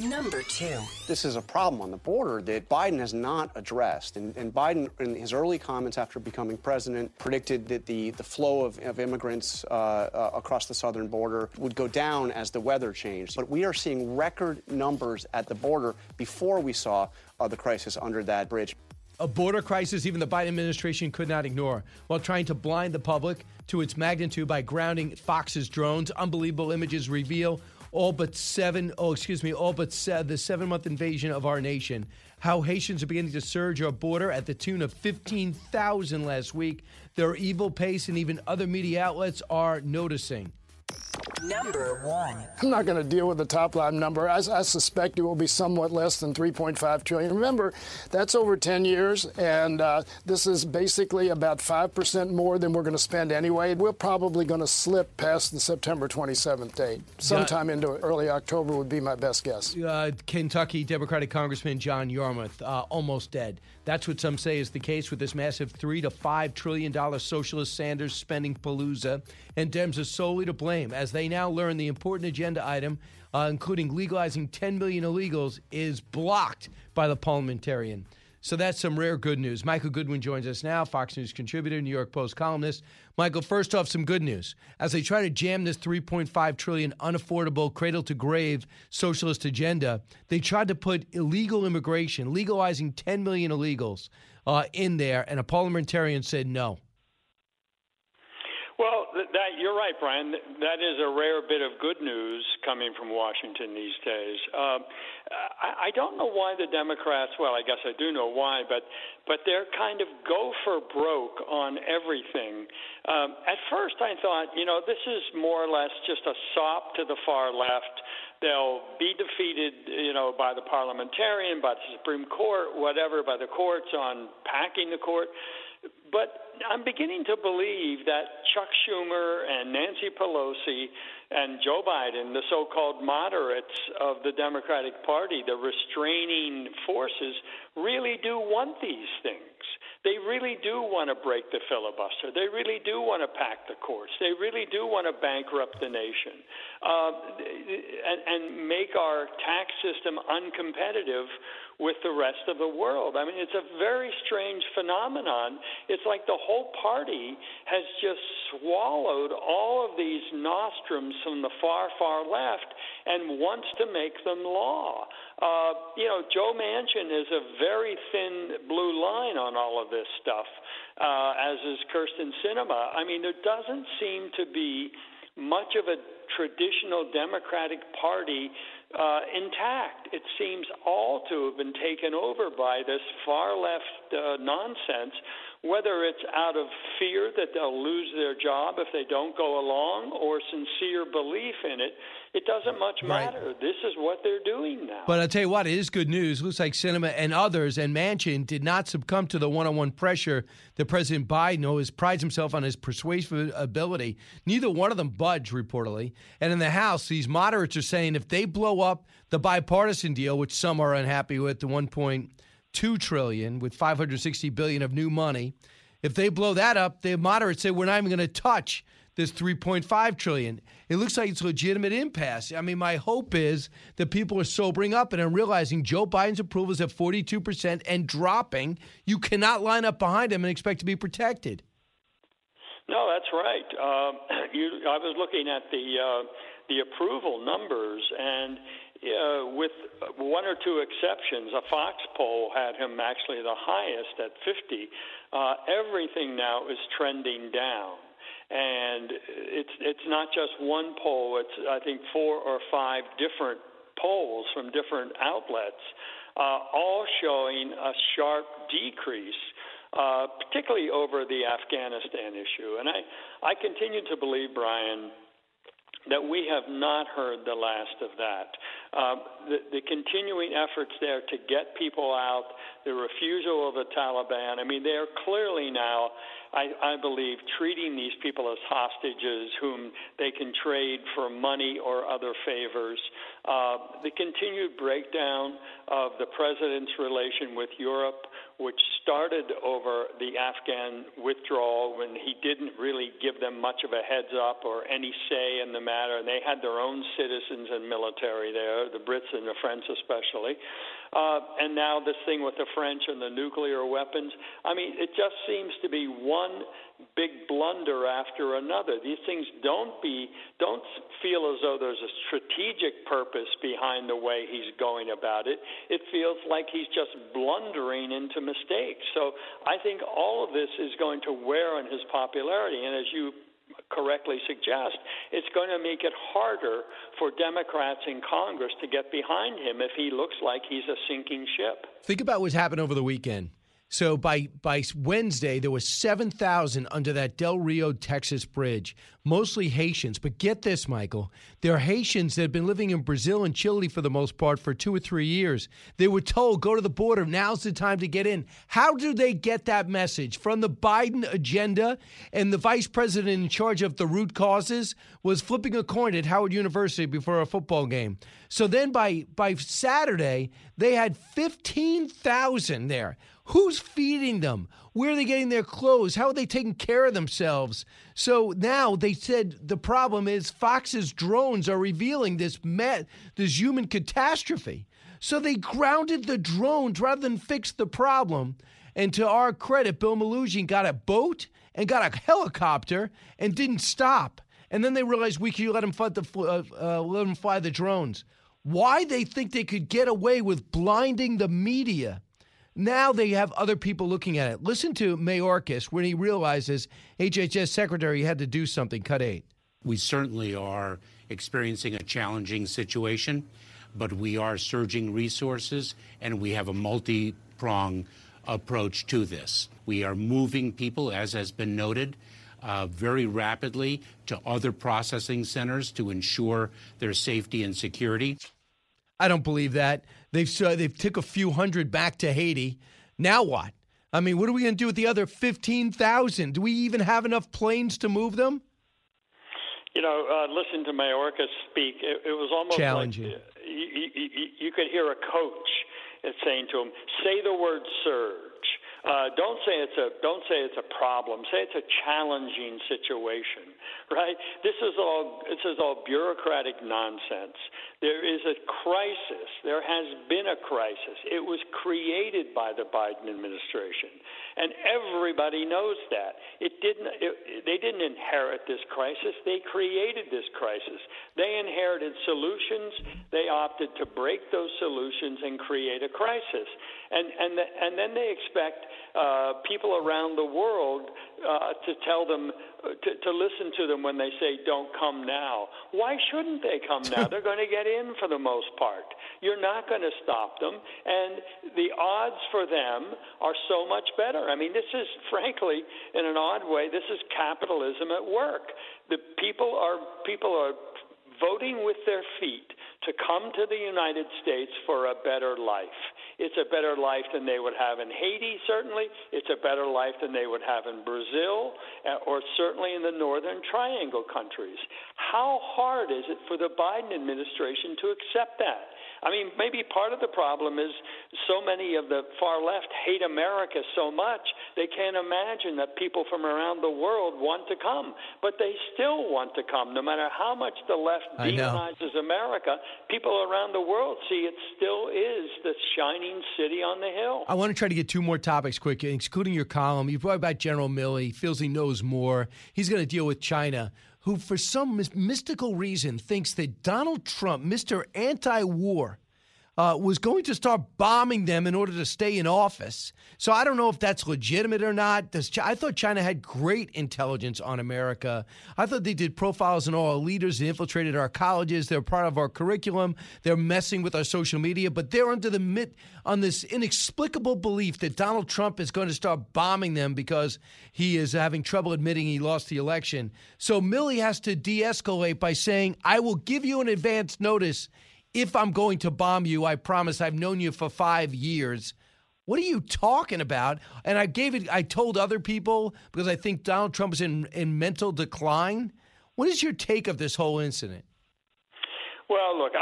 Number two. This is a problem on the border that Biden has not addressed. And, and Biden, in his early comments after becoming president, predicted that the, the flow of, of immigrants uh, uh, across the southern border would go down as the weather changed. But we are seeing record numbers at the border before we saw uh, the crisis under that bridge. A border crisis even the Biden administration could not ignore while trying to blind the public to its magnitude by grounding Fox's drones. Unbelievable images reveal all but seven, oh, excuse me, all but se- the seven month invasion of our nation. How Haitians are beginning to surge our border at the tune of 15,000 last week. Their evil pace and even other media outlets are noticing. Number one. I'm not going to deal with the top line number. I, I, suspect it will be somewhat less than 3.5 trillion. Remember, that's over 10 years, and uh, this is basically about 5% more than we're going to spend anyway. We're probably going to slip past the September 27th date. Sometime yeah. into early October would be my best guess. Uh, Kentucky Democratic Congressman John Yarmuth, uh, almost dead. That's what some say is the case with this massive three to five trillion dollar socialist Sanders spending palooza, and Dems are solely to blame as they now learn the important agenda item, uh, including legalizing 10 million illegals, is blocked by the parliamentarian. So that's some rare good news. Michael Goodwin joins us now, Fox News contributor, New York Post columnist. Michael, first off, some good news. As they try to jam this 3.5 trillion unaffordable cradle to grave socialist agenda, they tried to put illegal immigration, legalizing 10 million illegals, uh, in there, and a parliamentarian said no. Well, that you're right, Brian. That is a rare bit of good news coming from Washington these days. Uh, I, I don't know why the Democrats. Well, I guess I do know why, but but they're kind of go for broke on everything. Um, at first, I thought, you know, this is more or less just a sop to the far left. They'll be defeated, you know, by the parliamentarian, by the Supreme Court, whatever, by the courts on packing the court. But I'm beginning to believe that Chuck Schumer and Nancy Pelosi and Joe Biden, the so called moderates of the Democratic Party, the restraining forces, really do want these things. They really do want to break the filibuster. They really do want to pack the courts. They really do want to bankrupt the nation uh, and, and make our tax system uncompetitive with the rest of the world. I mean, it's a very strange phenomenon. It's like the whole party has just swallowed all of these nostrums from the far, far left and wants to make them law. Uh, you know, Joe Manchin is a very thin blue line on all of this stuff, uh, as is Kyrsten Sinema. I mean, there doesn't seem to be much of a traditional Democratic Party uh, intact. It seems all to have been taken over by this far left uh, nonsense, whether it's out of fear that they'll lose their job if they don't go along or sincere belief in it. It doesn't much matter. Right. This is what they're doing now. But I'll tell you what, it is good news. It Looks like Sinema and others and Manchin did not succumb to the one on one pressure that President Biden always prides himself on his persuasive ability. Neither one of them budged, reportedly. And in the House, these moderates are saying if they blow up the bipartisan deal, which some are unhappy with, the 1.2 trillion with 560 billion of new money, if they blow that up, the moderates say we're not even going to touch this 3.5 trillion. It looks like it's a legitimate impasse. I mean, my hope is that people are sobering up and are realizing Joe Biden's approval is at 42% and dropping. You cannot line up behind him and expect to be protected. No, that's right. Uh, you, I was looking at the uh, the approval numbers, and uh, with one or two exceptions, a Fox poll had him actually the highest at 50. Uh, everything now is trending down and it's it's not just one poll. It's I think four or five different polls from different outlets, uh, all showing a sharp decrease. Uh, particularly over the Afghanistan issue. And I, I continue to believe, Brian, that we have not heard the last of that. Uh, the, the continuing efforts there to get people out, the refusal of the Taliban, I mean, they are clearly now I, I believe treating these people as hostages whom they can trade for money or other favors. Uh, the continued breakdown of the president's relation with Europe, which started over the Afghan withdrawal when he didn't really give them much of a heads up or any say in the matter. And they had their own citizens and military there, the Brits and the French especially. Uh, and now this thing with the French and the nuclear weapons. I mean, it just seems to be one big blunder after another. These things don't be don't feel as though there's a strategic purpose behind the way he's going about it. It feels like he's just blundering into mistakes. So I think all of this is going to wear on his popularity. And as you correctly suggest, it's going to make it harder for Democrats in Congress to get behind him if he looks like he's a sinking ship. Think about what's happened over the weekend. So by by Wednesday, there was seven thousand under that Del Rio, Texas bridge, mostly Haitians. But get this, Michael, they're Haitians that have been living in Brazil and Chile for the most part for two or three years. They were told go to the border. Now's the time to get in. How do they get that message from the Biden agenda? And the vice president in charge of the root causes was flipping a coin at Howard University before a football game. So then by by Saturday, they had fifteen thousand there. Who's feeding them? Where are they getting their clothes? How are they taking care of themselves? So now they said the problem is Fox's drones are revealing this met, this human catastrophe. So they grounded the drones rather than fix the problem. And to our credit, Bill Melugin got a boat and got a helicopter and didn't stop. And then they realized we could let them the uh, uh, let them fly the drones. Why they think they could get away with blinding the media? Now they have other people looking at it. Listen to Mayorkas when he realizes HHS secretary had to do something. Cut eight. We certainly are experiencing a challenging situation, but we are surging resources and we have a multi prong approach to this. We are moving people, as has been noted, uh, very rapidly to other processing centers to ensure their safety and security. I don't believe that. They've uh, they've took a few hundred back to Haiti. Now what? I mean, what are we going to do with the other fifteen thousand? Do we even have enough planes to move them? You know, uh, listen to Mayorkas speak. It, it was almost challenging. Like, you, you, you could hear a coach saying to him, "Say the word surge." Uh, don't say it's a don't say it's a problem. Say it's a challenging situation, right? This is all this is all bureaucratic nonsense. There is a crisis. There has been a crisis. It was created by the Biden administration, and everybody knows that. It didn't. It, they didn't inherit this crisis. They created this crisis. They inherited solutions. They opted to break those solutions and create a crisis, and and the, and then they expect uh, people around the world uh, to tell them to, to listen to them when they say don't come now. Why shouldn't they come now? They're going to get in for the most part. You're not going to stop them, and the odds for them are so much better. I mean, this is frankly, in an odd way, this is capitalism at work. The people are people are voting with their feet to come to the United States for a better life. It's a better life than they would have in Haiti, certainly. It's a better life than they would have in Brazil uh, or certainly in the Northern Triangle countries. How hard is it for the Biden administration to accept that? I mean, maybe part of the problem is so many of the far left hate America so much they can't imagine that people from around the world want to come, but they still want to come. No matter how much the left demonizes America, people around the world see it still is the shining city on the hill. I want to try to get two more topics quick, including your column. You brought about General Milley. He feels he knows more. He's going to deal with China who, for some mystical reason, thinks that Donald Trump, Mr. Anti War, uh, was going to start bombing them in order to stay in office. So I don't know if that's legitimate or not. Does I thought China had great intelligence on America. I thought they did profiles on all our leaders. They infiltrated our colleges. They're part of our curriculum. They're messing with our social media, but they're under the mit on this inexplicable belief that Donald Trump is going to start bombing them because he is having trouble admitting he lost the election. So Milley has to de-escalate by saying, "I will give you an advance notice." If I'm going to bomb you, I promise I've known you for five years. What are you talking about? And I gave it. I told other people because I think Donald Trump is in in mental decline. What is your take of this whole incident? Well, look, I,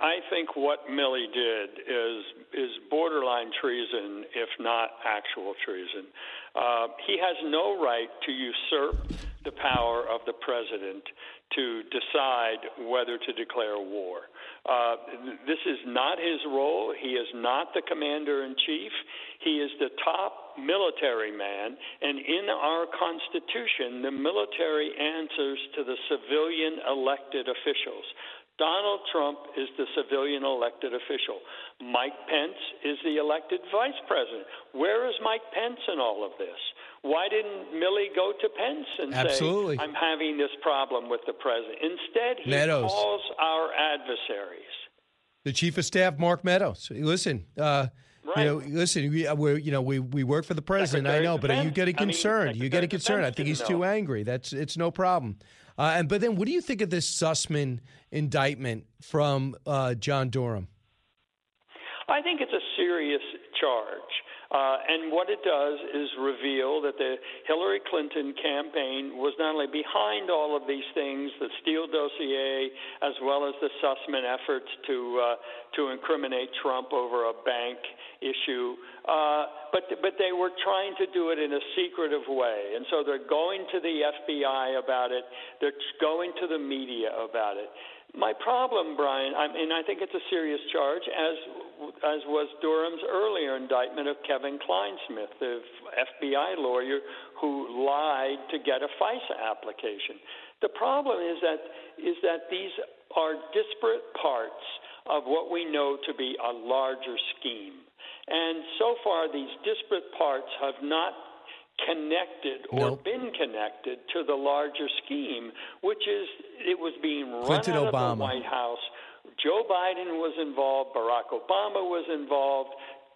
I, I think what Milley did is is borderline treason, if not actual treason. Uh, he has no right to usurp the power of the president to decide whether to declare war. Uh, this is not his role. He is not the commander in chief. He is the top military man, and in our Constitution, the military answers to the civilian elected officials. Donald Trump is the civilian elected official. Mike Pence is the elected vice president. Where is Mike Pence in all of this? Why didn't Milley go to Pence and Absolutely. say, I'm having this problem with the president? Instead, he Meadows. calls our adversaries. The chief of staff, Mark Meadows. Listen, uh, you know, listen. We, uh, we're, you know, we we work for the president. I know, but are you getting I mean, concerned? you Secretary getting concerned? I think he's too angry. That's it's no problem. Uh, and but then, what do you think of this Sussman indictment from uh, John Durham? I think it's a serious charge. Uh, and what it does is reveal that the Hillary Clinton campaign was not only behind all of these things, the Steele dossier, as well as the Sussman efforts to uh, to incriminate Trump over a bank issue, uh, but but they were trying to do it in a secretive way, and so they're going to the FBI about it. They're going to the media about it. My problem, Brian, I mean, I think it's a serious charge, as as was Durham's earlier indictment of Kevin Clinesmith, the FBI lawyer who lied to get a FISA application. The problem is that is that these are disparate parts of what we know to be a larger scheme. And so far, these disparate parts have not connected or Nope. been connected to the larger scheme, which is it was being run Clinton, out of Obama. the White House. Joe Biden was involved. Barack Obama was involved.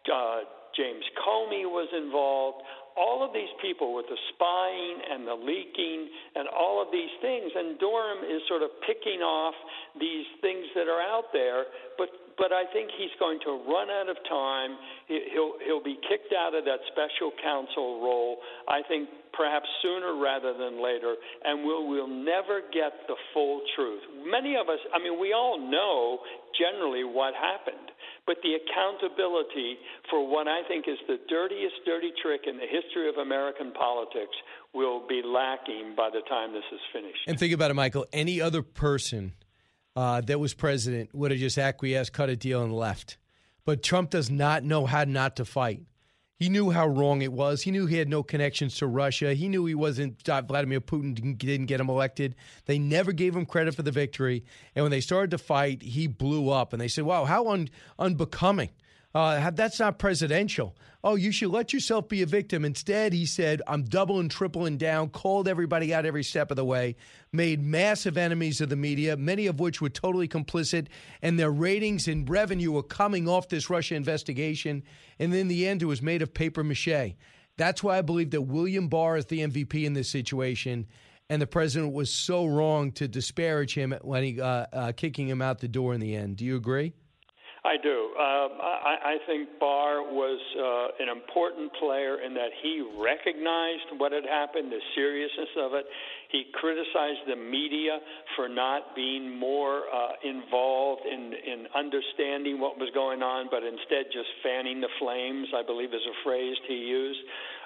Uh, James Comey was involved. All of these people with the spying and the leaking and all of these things, and Durham is sort of picking off these things that are out there. But but I think he's going to run out of time. He- He'll he'll be kicked out of that special counsel role. I think perhaps sooner rather than later, and we'll we'll never get the full truth. Many of us, I mean, we all know generally what happened, but the accountability for what I think is the dirtiest dirty trick in the history of American politics will be lacking by the time this is finished. And think about it, Michael. Any other person uh, that was president would have just acquiesced, cut a deal, and left. But Trump does not know how not to fight. He knew how wrong it was. He knew he had no connections to Russia. He knew he wasn't uh, Vladimir Putin didn't, didn't get him elected. They never gave him credit for the victory. And when they started to fight, he blew up. And they said, "Wow, how un, unbecoming! Uh, that's not presidential. Oh, you should let yourself be a victim." Instead, he said, "I'm doubling, tripling down." Called everybody out every step of the way. Made massive enemies of the media, many of which were totally complicit, and their ratings and revenue were coming off this Russia investigation. And in the end, it was made of paper mache. That's why I believe that William Barr is the MVP in this situation, and the president was so wrong to disparage him when he uh, uh, kicking him out the door in the end. Do you agree? I do. Um, I, I think Barr was uh, an important player in that he recognized what had happened, the seriousness of it. He criticized the media for not being more uh, involved in, in understanding what was going on, but instead just fanning the flames, I believe is a phrase he used.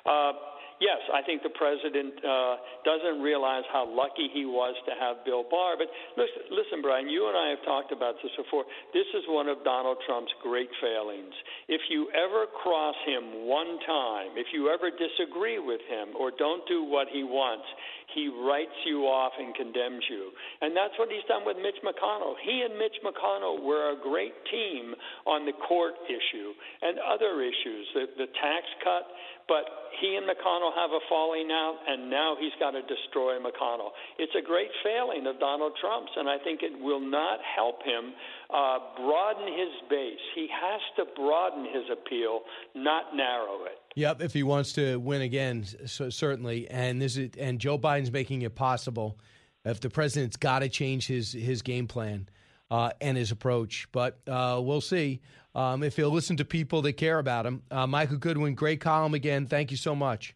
Uh, yes, I think the president uh, doesn't realize how lucky he was to have Bill Barr. But listen, listen, Brian, you and I have talked about this before. This is one of Donald Trump's great failings. If you ever cross him one time, if you ever disagree with him or don't do what he wants, he writes you off and condemns you. And that's what he's done with Mitch McConnell. He and Mitch McConnell were a great team on the court issue and other issues, the, the tax cut. But he and McConnell have a falling out, and now he's got to destroy McConnell. It's a great failing of Donald Trump's, and I think it will not help him uh, broaden his base. He has to broaden his appeal, not narrow it. Yep, if he wants to win again, so certainly. And this is and Joe Biden's making it possible. If the president's got to change his his game plan, uh, and his approach. But uh, we'll see um, if he'll listen to people that care about him. Uh, Michael Goodwin, great column again. Thank you so much.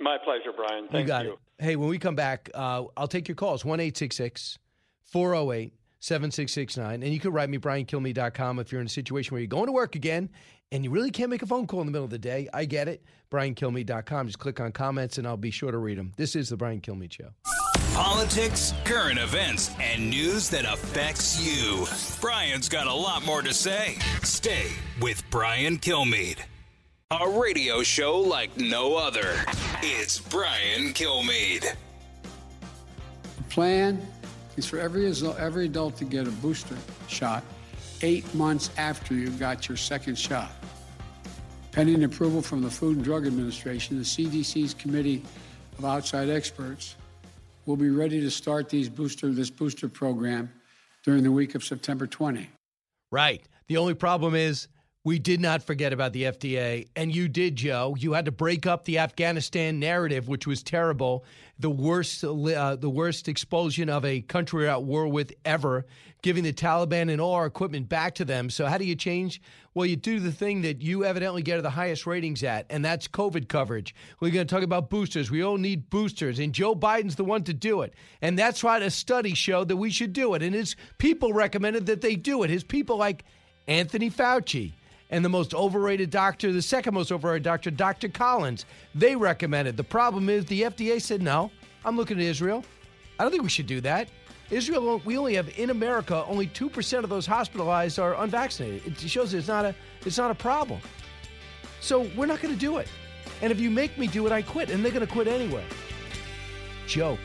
My pleasure, Brian. Thank you. Got It. Hey, when we come back, uh, I'll take your calls 1 408 7669. And you can write me, briankilmeade.com, if you're in a situation where you're going to work again and you really can't make a phone call in the middle of the day. I get it. briankilmeade.com. Just click on comments and I'll be sure to read them. This is The Brian Kilmeade Show. Politics, current events, and news that affects you. Brian's got a lot more to say. Stay with Brian Kilmeade. A radio show like no other. It's Brian Kilmeade. Plan is for every, every adult to get a booster shot eight months after you got your second shot. Pending approval from the Food and Drug Administration, the CDC's Committee of Outside Experts will be ready to start these booster, this booster program during the week of September 20. Right. The only problem is we did not forget about the FDA, and you did, Joe. You had to break up the Afghanistan narrative, which was terrible, the worst, uh, the worst expulsion of a country we're at war with ever, giving the Taliban and all our equipment back to them. So how do you change? Well, you do the thing that you evidently get the highest ratings at, and that's COVID coverage. We're going to talk about boosters. We all need boosters, and Joe Biden's the one to do it. And that's why a study showed that we should do it, and his people recommended that they do it. His people like Anthony Fauci and the most overrated doctor, the second most overrated doctor, Dr. Collins. They recommended. The problem is the FDA said, no, I'm looking at Israel. I don't think we should do that. Israel, we only have in America, only 2% of those hospitalized are unvaccinated. It shows it's not a, it's not a problem. So we're not going to do it. And if you make me do it, I quit. And they're going to quit anyway. Joke.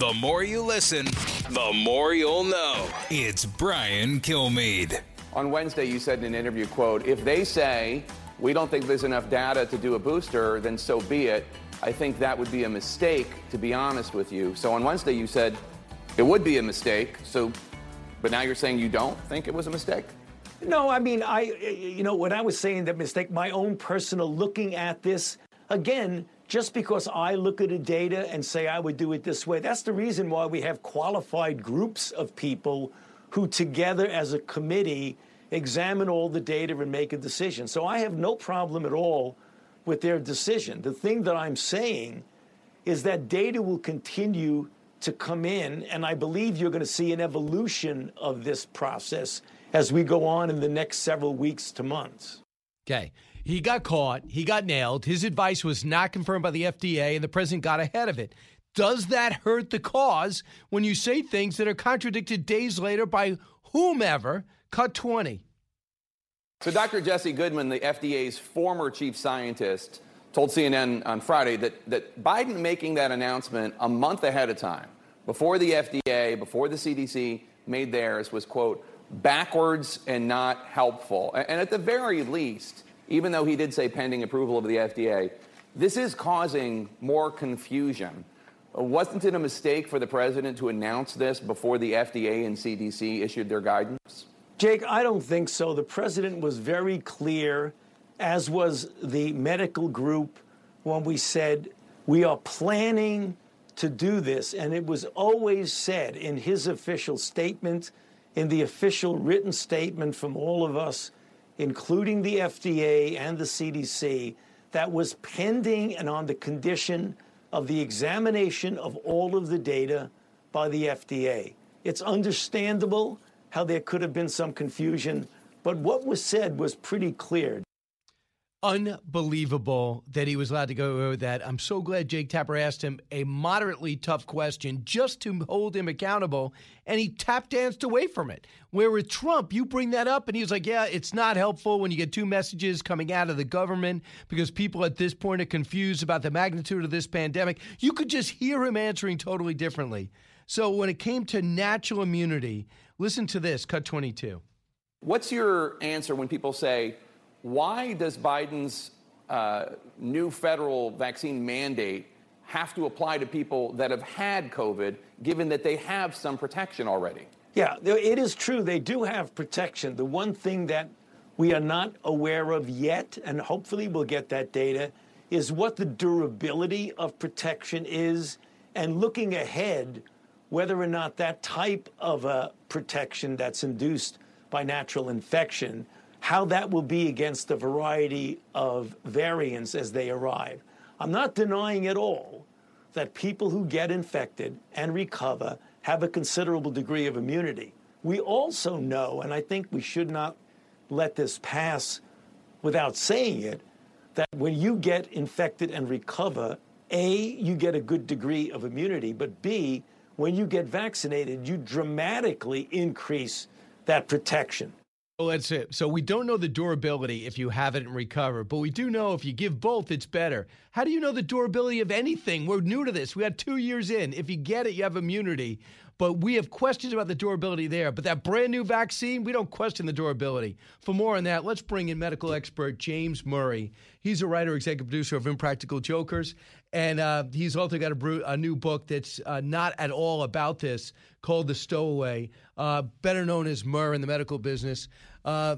The more you listen, the more you'll know. It's Brian Kilmeade. On Wednesday, you said in an interview, quote, if they say we don't think there's enough data to do a booster, then so be it. I think that would be a mistake, to be honest with you. So on Wednesday, you said it would be a mistake. So, but now you're saying you don't think it was a mistake? No, I mean, I, you know, when I was saying that mistake, my own personal looking at this, again, just because I look at the data and say I would do it this way, that's the reason why we have qualified groups of people who together as a committee examine all the data and make a decision. So I have no problem at all with their decision. The thing that I'm saying is that data will continue to come in, and I believe you're going to see an evolution of this process as we go on in the next several weeks to months. Okay. He got caught. He got nailed. His advice was not confirmed by the FDA, and the president got ahead of it. Does that hurt the cause when you say things that are contradicted days later by whomever? Cut 20. So, Dr. Jesse Goodman, the FDA's former chief scientist, told CNN on Friday that, that Biden making that announcement a month ahead of time, before the FDA, before the CDC made theirs, was, quote, backwards and not helpful. And at the very least, even though he did say pending approval of the FDA, this is causing more confusion. Uh, wasn't it a mistake for the president to announce this before the FDA and CDC issued their guidance? Jake, I don't think so. The president was very clear, as was the medical group, when we said we are planning to do this. And it was always said in his official statement, in the official written statement from all of us including the FDA and the CDC, that was pending and on the condition of the examination of all of the data by the FDA. It's understandable how there could have been some confusion, but what was said was pretty clear unbelievable that he was allowed to go with that. I'm so glad Jake Tapper asked him a moderately tough question just to hold him accountable, and he tap danced away from it. Where with Trump, you bring that up, and he was like, Yeah, it's not helpful when you get two messages coming out of the government because people at this point are confused about the magnitude of this pandemic. You could just hear him answering totally differently. So when it came to natural immunity, listen to this, cut 22. What's your answer when people say, why does Biden's uh, new federal vaccine mandate have to apply to people that have had COVID, given that they have some protection already? Yeah, it is true. They do have protection. The one thing that we are not aware of yet, and hopefully we'll get that data, is what the durability of protection is and looking ahead whether or not that type of a protection that's induced by natural infection how that will be against a variety of variants as they arrive. I'm not denying at all that people who get infected and recover have a considerable degree of immunity. We also know, and I think we should not let this pass without saying it, that when you get infected and recover, A, you get a good degree of immunity, but B, when you get vaccinated, you dramatically increase that protection. Well, that's it. So we don't know the durability if you have it and recover, but we do know if you give both, it's better. How do you know the durability of anything? We're new to this. We had two years in. If you get it, you have immunity. But we have questions about the durability there. But that brand new vaccine, we don't question the durability. For more on that, let's bring in medical expert James Murray. He's a writer, executive producer of Impractical Jokers, and uh, he's also got a, a, new book that's uh, not at all about this called The Stowaway, uh, better known as Murr in the medical business. Uh,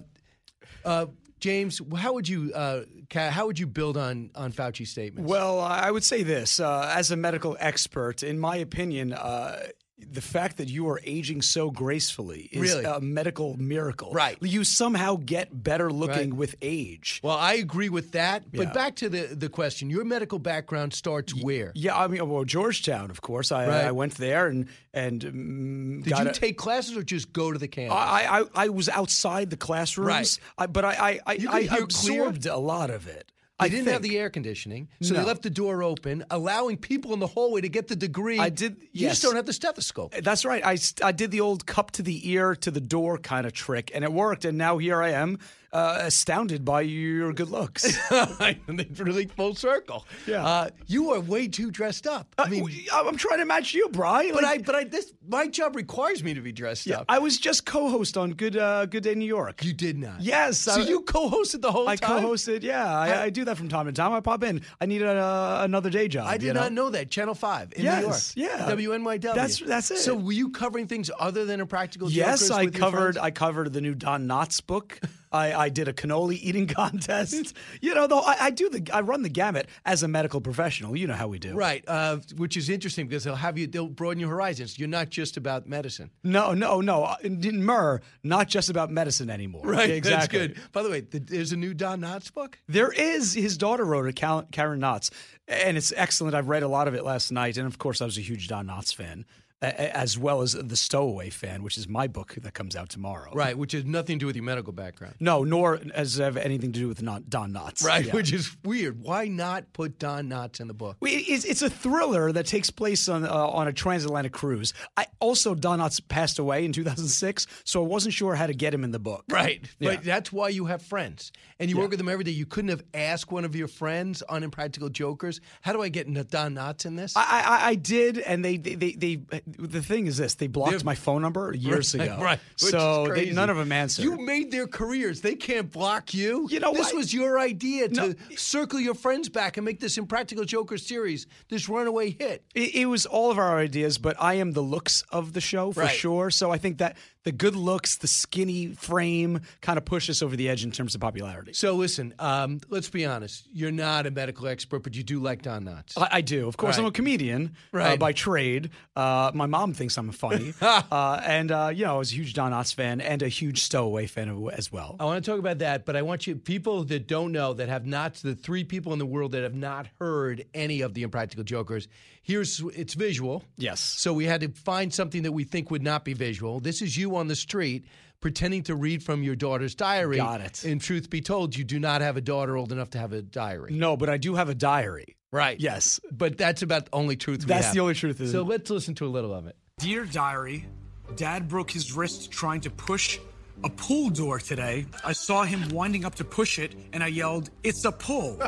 uh, James, how would you uh, how would you build on on Fauci's statements? Well, I would say this uh, as a medical expert, in my opinion. Uh, the fact that you are aging so gracefully is Really? a medical miracle. Right. You somehow get better looking Right. with age. Well, I agree with that. But Yeah. back to the, the question your medical background starts where? Yeah, I mean, well, Georgetown, of course. I, Right. I went there and and um, Did you a- take classes or just go to the campus? I, I I was outside the classrooms, Right. I, but I I, I, hear clear? absorbed a lot of it. I didn't think. have the air conditioning, so they left the door open, allowing people in the hallway to get the degree. I did. You yes. just don't have the stethoscope. That's right. I, I did the old cup to the ear to the door kind of trick, and it worked. And now here I am, uh, astounded by your good looks. it's really full circle. Yeah. Uh, you are way too dressed up. I mean, I'm trying to match you, Brian. But I, but I, this my job requires me to be dressed Yeah, up. I was just co-host on Good uh, Good Day New York. You did not. Yes. So I- you co-hosted the whole time? I time. co-hosted. Yeah, I, I do that from time to time. I pop in. I need a, uh, another day job. I did you know? not know that. Channel Five in Yes, New York. yeah. WNYW. That's- that's it. So were you covering things other than Impractical Yes, Jokers I covered. I covered the new Don Knotts book. I, I did a cannoli eating contest. you know, though I, I do the I run the gamut as a medical professional. You know how we do. Right, uh, which is interesting because they'll have you. They'll broaden your horizons. You're not just about medicine. No, no, no. Uh, In Murr, not just about medicine anymore. Right, exactly. that's good. By the way, th- there's a new Don Knotts book. There is. His daughter wrote it, Karen Knotts, and it's excellent. I've read a lot of it last night, and of course, I was a huge Don Knotts fan, as well as the Stowaway fan, which is my book that comes out tomorrow. Right, which has nothing to do with your medical background. No, nor has it have anything to do with not Don Knotts. Right, Yeah. which is weird. Why not put Don Knotts in the book? It's, it's a thriller that takes place on uh, on a transatlantic cruise. I also Don Knotts passed away in 2006, so I wasn't sure how to get him in the book. Right, Yeah. but that's why you have friends, and you Yeah. work with them every day. You couldn't have asked one of your friends on Impractical Jokers, "How do I get Don Knotts in this?" I, I, I did, and they, they, they, they. The thing is this: they blocked They're- my phone number years Right, ago. right? So they, none of them answered. You made their careers. They can't block you. You know this what? was your idea to circle your friends back and make this Impractical Jokers series this runaway hit. It, it was all of our ideas, but I am the looks of the show for Right. sure. So I think that the good looks, the skinny frame, kind of push us over the edge in terms of popularity. So listen, um, let's be honest. You're not a medical expert, but you do like Don Knotts. I, I do. Of course, I'm a Right. comedian uh, by trade. Uh, my mom thinks I'm funny. uh, and, uh, you know, I was a huge Don Knotts fan and a huge Stowaway fan as well. I want to talk about that, but I want you people that don't know that have not the three people in the world that have not heard any of the Impractical Jokers. Here's it's visual. Yes. So we had to find something that we think would not be visual. This is you on the street pretending to read from your daughter's diary. Got it. And truth be told, you do not have a daughter old enough to have a diary. No, but I do have a diary. Right. Yes. But that's about the only truth we That's the only truth, So it? let's listen to a little of it. Dear Diary, Dad broke his wrist trying to push a pool door today. I saw him winding up to push it, and I yelled, It's a pull.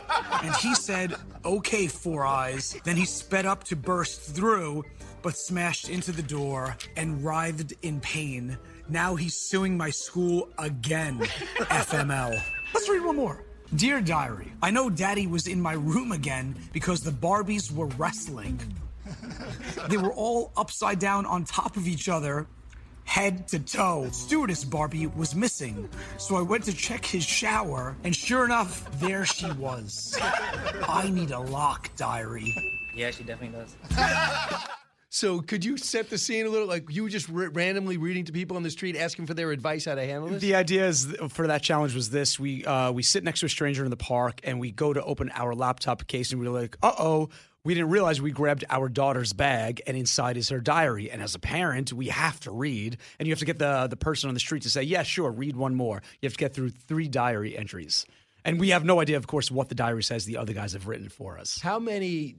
and he said, Okay, Four Eyes. Then he sped up to burst through, but smashed into the door and writhed in pain. Now he's suing my school again, FML. Let's read one more. Dear Diary, I know Daddy was in my room again because the Barbies were wrestling. They were all upside down on top of each other, head to toe. Stewardess Barbie was missing, so I went to check his shower, and sure enough, there she was. I need a lock diary. Yeah, she definitely does. So could you set the scene a little? Like you were just r- randomly reading to people on the street, asking for their advice how to handle this. The idea is for that challenge was this: we uh, we sit next to a stranger in the park, and we go to open our laptop case, and we're like, "Uh oh." We didn't realize we grabbed our daughter's bag, and inside is her diary. And as a parent, we have to read, and you have to get the the person on the street to say, "Yeah, sure, read one more." You have to get through three diary entries, and we have no idea, of course, what the diary says the other guys have written for us. How many,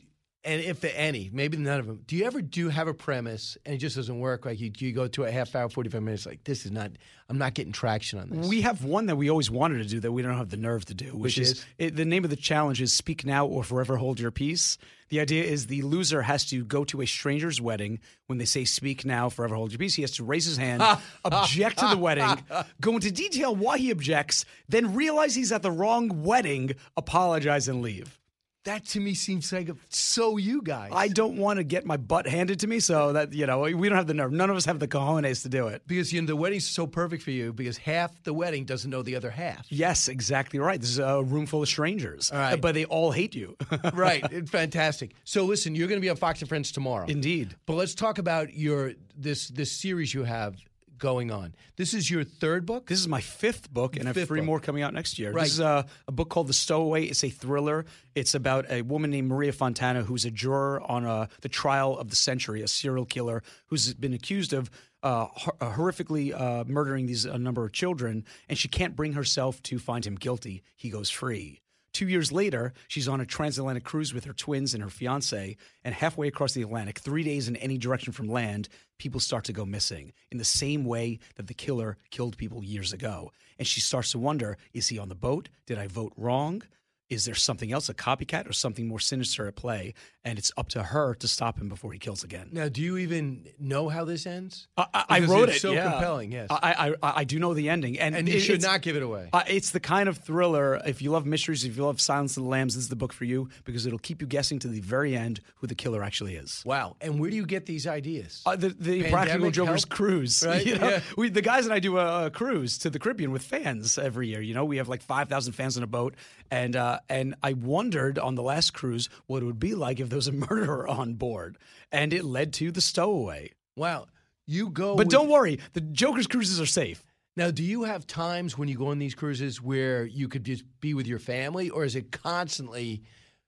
and if any, maybe none of them. Do you ever do have a premise and it just doesn't work? Like you, you go to a half hour, forty five minutes. Like this is not. I'm not getting traction on this. We have one that we always wanted to do that we don't have the nerve to do, which, Which is, is? it, the name of the challenge is "Speak Now or Forever Hold Your Peace." The idea is the loser has to go to a stranger's wedding. When they say "Speak Now, Forever Hold Your Peace," he has to raise his hand, object to the wedding, go into detail why he objects, then realize he's at the wrong wedding, apologize, and leave. That to me seems like a, so you guys. I don't want to get my butt handed to me, so that you know we don't have the nerve. None of us have the cojones to do it. because you know the wedding's so perfect for you because half the wedding doesn't know the other half. Yes, exactly right. This is a room full of strangers, right. but they all hate you. right, fantastic. So listen, you're going to be on Fox and Friends tomorrow. Indeed. But let's talk about your this this series you have going on. This is your third book. This is my fifth book, and I have three book. more coming out next year. Right. This is a, a book called The Stowaway. It's a thriller. It's about a woman named Maria Fontana who's a juror on uh the trial of the century, a serial killer who's been accused of uh, uh, horrifically uh, murdering these a number of children, and she can't bring herself to find him guilty. He goes free. Two years later, she's on a transatlantic cruise with her twins and her fiance, and halfway across the Atlantic, three days in any direction from land, people start to go missing in the same way that the killer killed people years ago. And she starts to wonder is he on the boat? Did I vote wrong? Is there something else, a copycat, or something more sinister at play? And it's up to her to stop him before he kills again. Now, do you even know how this ends? I, I Because wrote it's it. So yeah. compelling, yes. I, I I do know the ending, and And you it- should not give it away. Uh, it's the kind of thriller. If you love mysteries, if you love Silence of the Lambs, this is the book for you because it'll keep you guessing to the very end who the killer actually is. Wow! And where do you get these ideas? Uh, the the Pandemic Practical Jokers help? cruise, Right, you know? yeah. We, the guys and I do a, a cruise to the Caribbean with fans every year. You know, we have like five thousand fans on a boat, and uh, and I wondered on the last cruise what it would be like if there was a murderer on board, and it led to the stowaway. Wow! You go, but with- don't worry, the Jokers cruises are safe. Now, do you have times when you go on these cruises where you could just be with your family, or is it constantly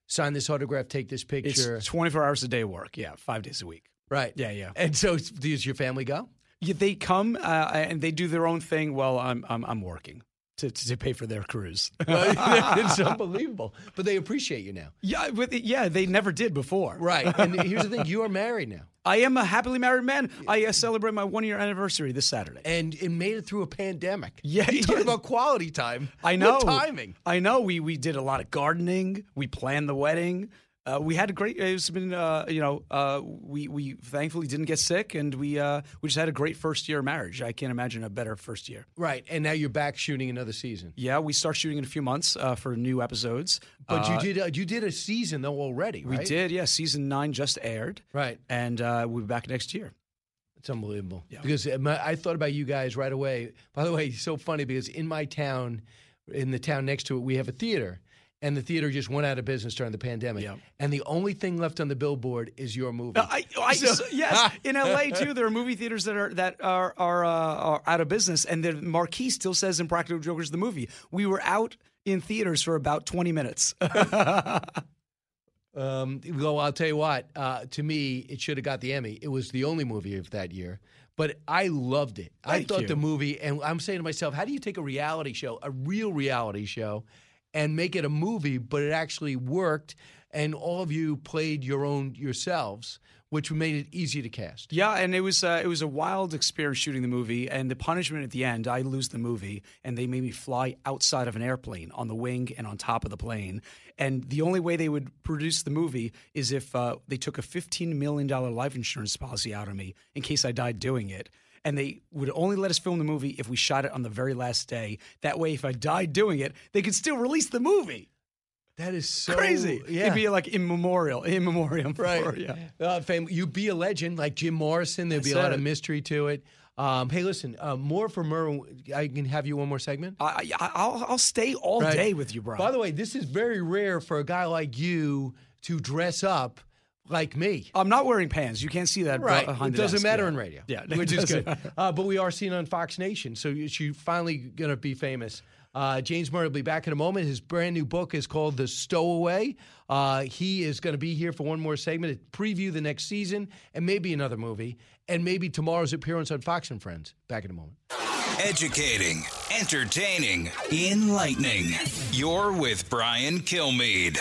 sign this autograph, take this picture? It's twenty four hours a day work. Yeah, five days a week. right. Yeah, yeah. And so, does your family go? Yeah, they come uh, and they do their own thing while I'm I'm, I'm working to, to to pay for their cruise. it's unbelievable. But they appreciate you now. Yeah, with, yeah, they never did before. Right. And here's the thing: you are married now. I am a happily married man. I uh, celebrate my one year anniversary this Saturday. And it made it through a pandemic. Yeah, you talk yeah. about quality time. I know timing. I know. We we did a lot of gardening. We planned the wedding. Uh, we had a great. It's been uh, you know uh, we we thankfully didn't get sick and we uh, we just had a great first year of marriage. I can't imagine a better first year. Right. And now you're back shooting another season. Yeah, we start shooting in a few months uh, for new episodes. But you did uh, you did a season though already, We did, yeah. Season nine just aired, Right. and uh, we'll be back next year. It's unbelievable. yeah. Because my, I thought about you guys right away. By the way, it's so funny because in my town, in the town next to it, we have a theater. And the theater just went out of business during the pandemic. And the only thing left on the billboard is your movie. I, I, So- yes, in LA too. There are movie theaters that are that are are, uh, are out of business, and the marquee still says "Impractical Jokers" the movie. We were out in theaters for about twenty minutes. Um, well, I'll tell you what. Uh, to me, it should have got the Emmy. It was the only movie of that year, but I loved it. I thought you. the movie, and I'm saying to myself, how do you take a reality show, a real reality show, and make it a movie, but it actually worked, and all of you played your own yourselves, which made it easy to cast. Yeah, and it was uh, it was a wild experience shooting the movie. And the punishment at the end, I lose the movie, and they made me fly outside of an airplane on the wing and on top of the plane. And the only way they would produce the movie is if uh, they took a fifteen million dollar life insurance policy out of me in case I died doing it. And they would only let us film the movie if we shot it on the very last day. That way, if I died doing it, they could still release the movie. That is so Crazy. Yeah. It'd be like in memorial, in memoriam. Right. For, yeah. Uh, fam- you'd be a legend like Jim Morrison. There'd be a That's lot of mystery to it. Um, hey, listen, uh, more for Murr. I can have you one more segment. I, I, I'll, I'll stay all Right. day with you, Brian. By the way, this is very rare for a guy like you to dress up like me. I'm not wearing pants. You can't see that Right. behind It doesn't desk. matter Yeah. on radio. Yeah, which it is doesn't good. Uh, but we are seen on Fox Nation, so she's finally going to be famous. Uh, James Murray will be back in a moment. His brand new book is called The Stowaway. Uh, he is going to be here for one more segment to preview the next season and maybe another movie and maybe tomorrow's appearance on Fox and Friends. Back in a moment. Educating, entertaining, enlightening. You're with Brian Kilmeade.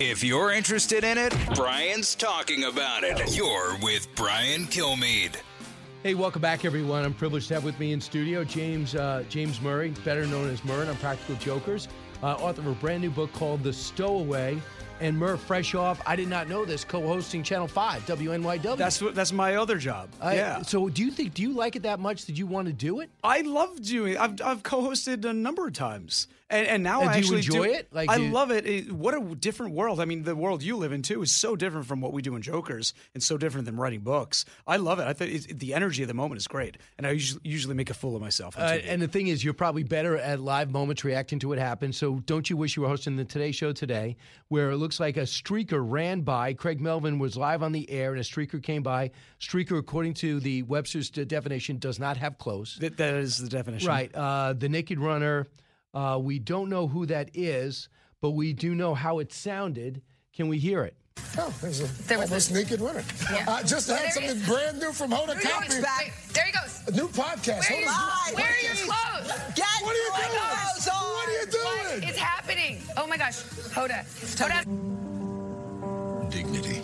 If you're interested in it, Brian's talking about it. You're with Brian Kilmeade. Hey, welcome back, everyone. I'm privileged to have with me in studio James uh, James Murray, better known as Murr on Impractical Jokers, uh, author of a brand new book called The Stowaway. And Murr, fresh off, I did not know this, co-hosting Channel Five, WNYW. That's what. That's my other job. I- yeah. So, do you think? Do you like it that much? Did you want to do it? I love doing. I've I've co-hosted a number of times, and and now And I do you actually enjoy do, it? Like, I you- love it. It- What a different world. I mean, the world you live in too is so different from what we do in Jokers, and so different than writing books. I love it. I think the energy of the moment is great, and I usually, usually make a fool of myself. Uh, and the thing is, you're probably better at live moments reacting to what happens. So don't you wish you were hosting the Today Show today, where it looks like a streaker ran by. Craig Melvin was live on the air, and a streaker came by. Streaker, according to the Webster's de- definition, does not have clothes. That- that is the definition. Right. Uh, the Naked Runner. Uh, we don't know who that is, but we do know how it sounded. Can we hear it? Oh, there's a almost naked runner. I just had something brand new from Hoda There he Kotb. There he goes. A new podcast. Where, Hoda's new where are your clothes? Get what are you Oh my doing? What are you doing? What is happening? Oh my gosh. Hoda. Hoda. Dignity.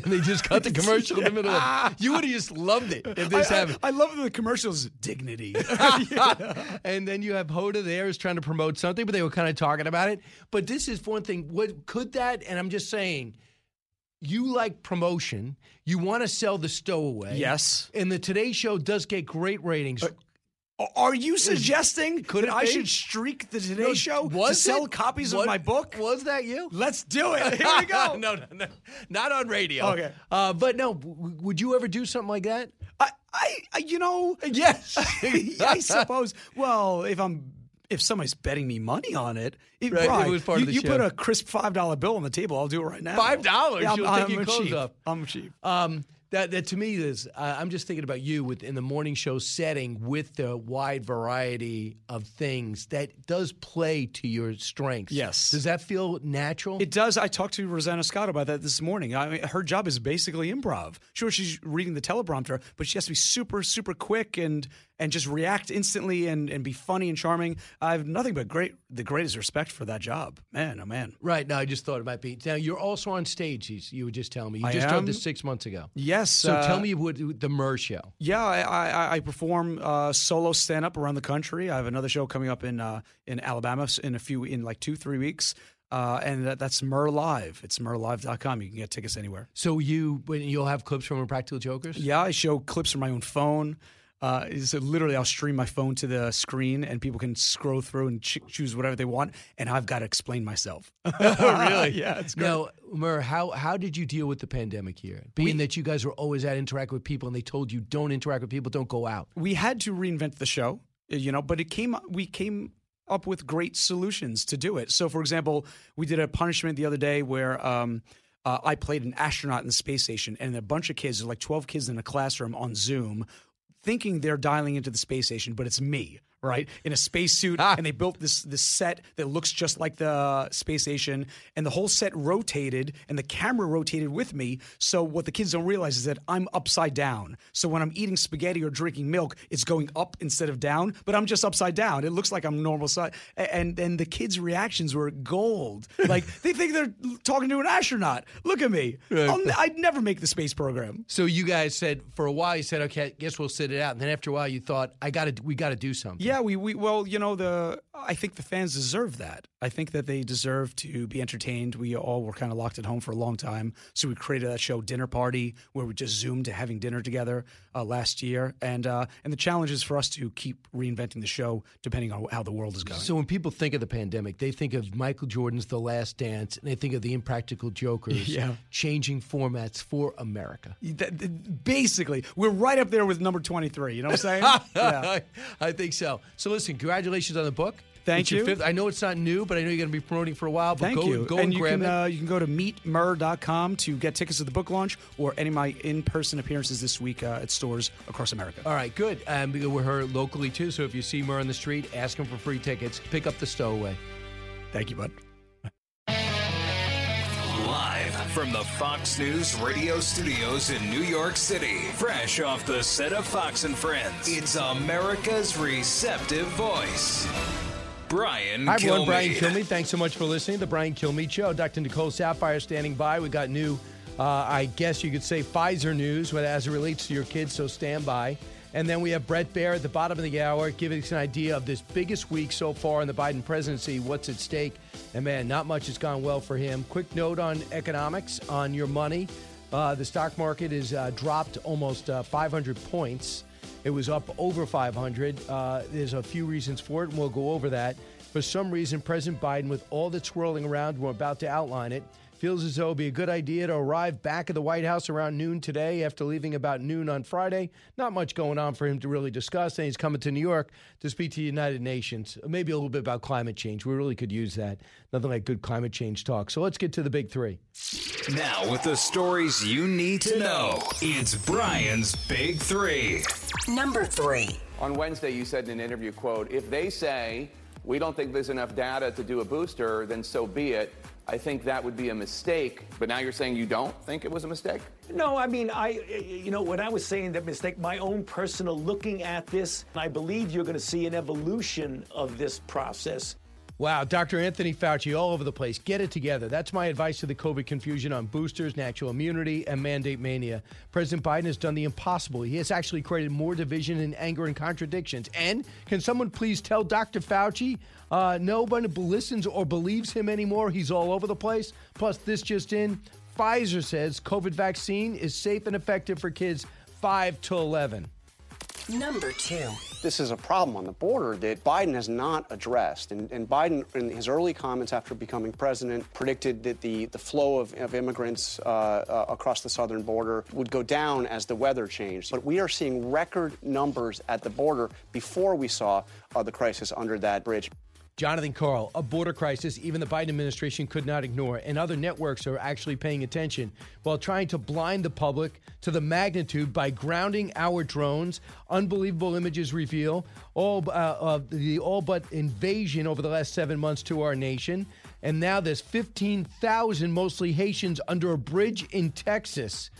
And they just cut the commercial in the middle of it. You would have just loved it if this I, happened. I, I love the commercials. Dignity. and then you have Hoda there is trying to promote something, but they were kind of talking about it. But this is one thing. What could that? And I'm just saying, you like promotion. You want to sell the stowaway. Yes. And the Today Show does get great ratings. Are you suggesting Could that I should streak the Today No, Show to sell it? copies What- of my book? Was that you? Let's do it. Here we go. no, no, no, not on radio. Okay. uh, but no, w- would you ever do something like that? I, I, I you know, yes, I suppose. Well, if I'm. If somebody's betting me money on it, it, Right, it was part you, of the you show. put a crisp five dollar bill on the table. I'll do it right now. Five dollars? Yeah, I'm, You'll take I'm your clothes cheap. off. I'm cheap. Um, that, that to me is, uh, I'm just thinking about you with in the morning show setting with the wide variety of things that does play to your strengths. Yes. Does that feel natural? It does. I talked to Rosanna Scotto about that this morning. I mean, her job is basically improv. Sure, she's reading the teleprompter, but she has to be super, super quick and and just react instantly and, and be funny and charming. I have nothing but great the greatest respect for that job. Man, oh man. Right now, I just thought it might be. Now you're also on stage. You, were just telling me. You I just am. this six months ago. Yes. So uh, tell me what the Murr show. Yeah, I, I, I perform uh, solo stand up around the country. I have another show coming up in uh, in Alabama in a few in like two three weeks. Uh, and that, that's Murr Live. It's murrlive.com. You can get tickets anywhere. So you, you'll have clips from Impractical Jokers. Yeah, I show clips from my own phone. Uh, so literally, I'll stream my phone to the screen, and people can scroll through and ch- choose whatever they want, and I've got to explain myself. really? yeah, it's great. Now, Murr, how how did you deal with the pandemic here? Being that you guys were always at interact with people, and they told you don't interact with people, don't go out. we had to reinvent the show, you know, but it came we came up with great solutions to do it. So, for example, we did a punishment the other day where um, uh, I played an astronaut in the space station, and a bunch of kids, like 12 kids in a classroom on Zoom, thinking they're dialing into the space station, but it's me. Right in a spacesuit, ah. and they built this this set that looks just like the space station, and the whole set rotated, and the camera rotated with me. So what the kids don't realize is that I'm upside down. So when I'm eating spaghetti or drinking milk, it's going up instead of down, but I'm just upside down. It looks like I'm normal side, and and the kids' reactions were gold. Like they think they're talking to an astronaut. Look at me. I'd never make the space program. So you guys said for a while you said, okay, I guess we'll sit it out, and then after a while you thought, I got to, we got to do something. Yeah, we, we well, you know, the I think the fans deserve that. I think that they deserve to be entertained. We all were kind of locked at home for a long time, so we created that show, Dinner Party, where we just zoomed to having dinner together uh, last year. And uh, and the challenge is for us to keep reinventing the show depending on how the world is going. So when people think of the pandemic, they think of Michael Jordan's The Last Dance, and they think of the Impractical Jokers Yeah. changing formats for America. That- Basically, we're right up there with number 23. You know what I'm saying? yeah. I think so. So listen, congratulations on the book. Thank It's you. fifth- I know it's not new, but I know you're going to be promoting for a while. But Thank go, you. Go and and, you grab can, it. uh, you can go to meetmurr.com to get tickets to the book launch or any of my in person appearances this week uh, at stores across America. All right, good. Um, we're here locally too, so if you see Murr on the street, ask him for free tickets. Pick up the stowaway. Thank you, bud. Live from the Fox News radio studios in New York City, fresh off the set of Fox and Friends, it's America's receptive voice. Brian Hi, everyone. Kilmeade. Brian Kilmeade. Thanks so much for listening to the Brian Kilmeade Show. Dr. Nicole Saphier standing by. We got new, uh, I guess you could say, Pfizer news as it relates to your kids, so stand by. And then we have Bret Baier at the bottom of the hour giving us an idea of this biggest week so far in the Biden presidency, what's at stake. And man, not much has gone well for him. Quick note on economics, on your money. Uh, the stock market has uh, dropped almost uh, 500 points. It was up over 500. Uh, there's a few reasons for it, and we'll go over that. For some reason, President Biden, with all that's swirling around, we're about to outline it, feels as though it'd be a good idea to arrive back at the White House around noon today after leaving about noon on Friday. Not much going on for him to really discuss, and he's coming to New York to speak to the United Nations. Maybe a little bit about climate change. We really could use that. Nothing like good climate change talk. So let's get to the big three. Now, with the stories you need to know, it's Brian's Big Three. Number three. On Wednesday, you said in an interview, quote, if they say we don't think there's enough data to do a booster, then so be it. I think that would be a mistake. But now you're saying you don't think it was a mistake? No, I mean, I, you know, when I was saying that mistake, my own personal looking at this, I believe you're going to see an evolution of this process. Wow, Dr. Anthony Fauci all over the place. Get it together. That's my advice to the COVID confusion on boosters, natural immunity, and mandate mania. President Biden has done the impossible. He has actually created more division and anger and contradictions. And can someone please tell Dr. Fauci uh, nobody listens or believes him anymore? He's all over the place. Plus, this just in Pfizer says COVID vaccine is safe and effective for kids 5 to 11. Number two. This is a problem on the border that Biden has not addressed. And, and Biden, in his early comments after becoming president, predicted that the, the flow of, of immigrants uh, uh, across the southern border would go down as the weather changed. But we are seeing record numbers at the border before we saw uh, the crisis under that bridge. Jonathan Karl, a border crisis even the Biden administration could not ignore, and other networks are actually paying attention while trying to blind the public to the magnitude by grounding our drones. Unbelievable images reveal all uh, of the all but invasion over the last seven months to our nation, and now there's 15,000 mostly Haitians under a bridge in Texas.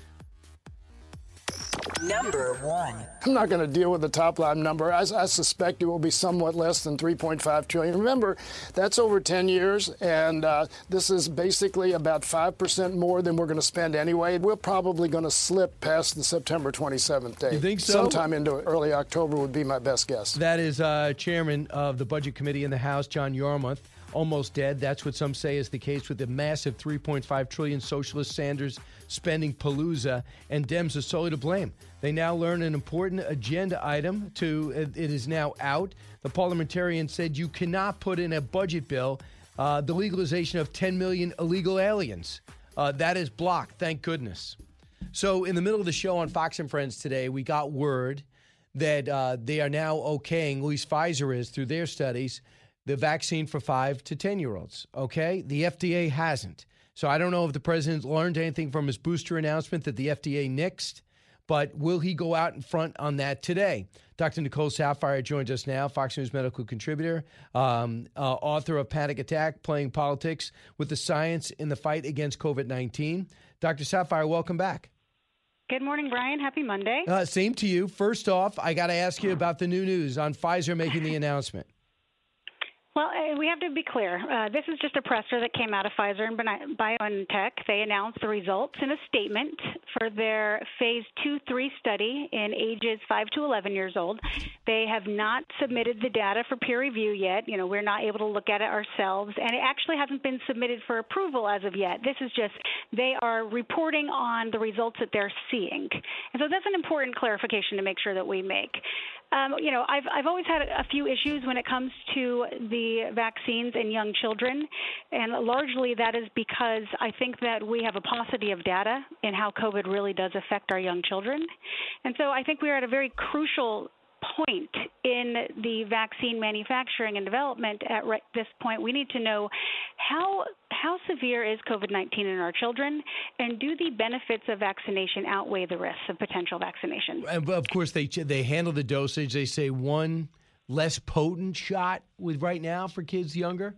Number one. I'm not going to deal with the top line number. I, I suspect it will be somewhat less than 3.5 trillion. Remember, that's over 10 years, and uh, this is basically about 5% more than we're going to spend anyway. We're probably going to slip past the September 27th date. You think so? Sometime into early October would be my best guess. That is uh, Chairman of the Budget Committee in the House, John Yarmuth. Almost dead. That's what some say is the case with the massive 3.5 trillion socialist Sanders spending palooza, and Dems are solely to blame. They now learn an important agenda item. To it is now out. The parliamentarian said you cannot put in a budget bill uh, the legalization of 10 million illegal aliens. Uh, that is blocked. Thank goodness. So, in the middle of the show on Fox and Friends today, we got word that uh, they are now okaying, at least Pfizer is through their studies, the vaccine for five to 10 year olds. Okay? The FDA hasn't. So, I don't know if the president learned anything from his booster announcement that the FDA nixed, but will he go out in front on that today? Dr. Nicole Saphier joins us now, Fox News medical contributor, um, uh, author of Panic Attack Playing Politics with the Science in the Fight Against COVID 19. Dr. Saphier, welcome back. Good morning, Brian. Happy Monday. Uh, same to you. First off, I got to ask you about the new news on Pfizer making the announcement. Well, uh, we have to be clear. Uh, this is just a presser that came out of Pfizer and BioNTech. They announced the results in a statement for their phase 2 3 study in ages 5 to 11 years old. They have not submitted the data for peer review yet. You know, we're not able to look at it ourselves, and it actually hasn't been submitted for approval as of yet. This is just they are reporting on the results that they're seeing. And so that's an important clarification to make sure that we make. Um, you know, I've I've always had a few issues when it comes to the vaccines in young children, and largely that is because I think that we have a paucity of data in how COVID really does affect our young children, and so I think we are at a very crucial point in the vaccine manufacturing and development at this point. We need to know how how severe is COVID-19 in our children, and do the benefits of vaccination outweigh the risks of potential vaccination? And of course, they they handle the dosage. They say one less potent shot with right now for kids younger.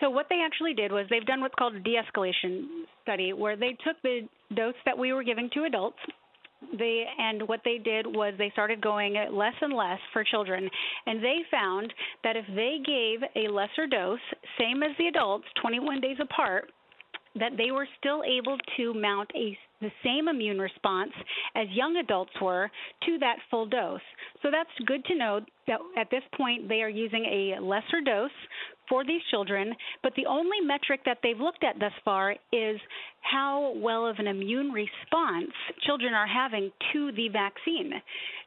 So what they actually did was they've done what's called a de-escalation study, where they took the dose that we were giving to adults they and what they did was they started going less and less for children and they found that if they gave a lesser dose same as the adults 21 days apart that they were still able to mount a the same immune response as young adults were to that full dose. So that's good to know that at this point they are using a lesser dose for these children, but the only metric that they've looked at thus far is how well of an immune response children are having to the vaccine.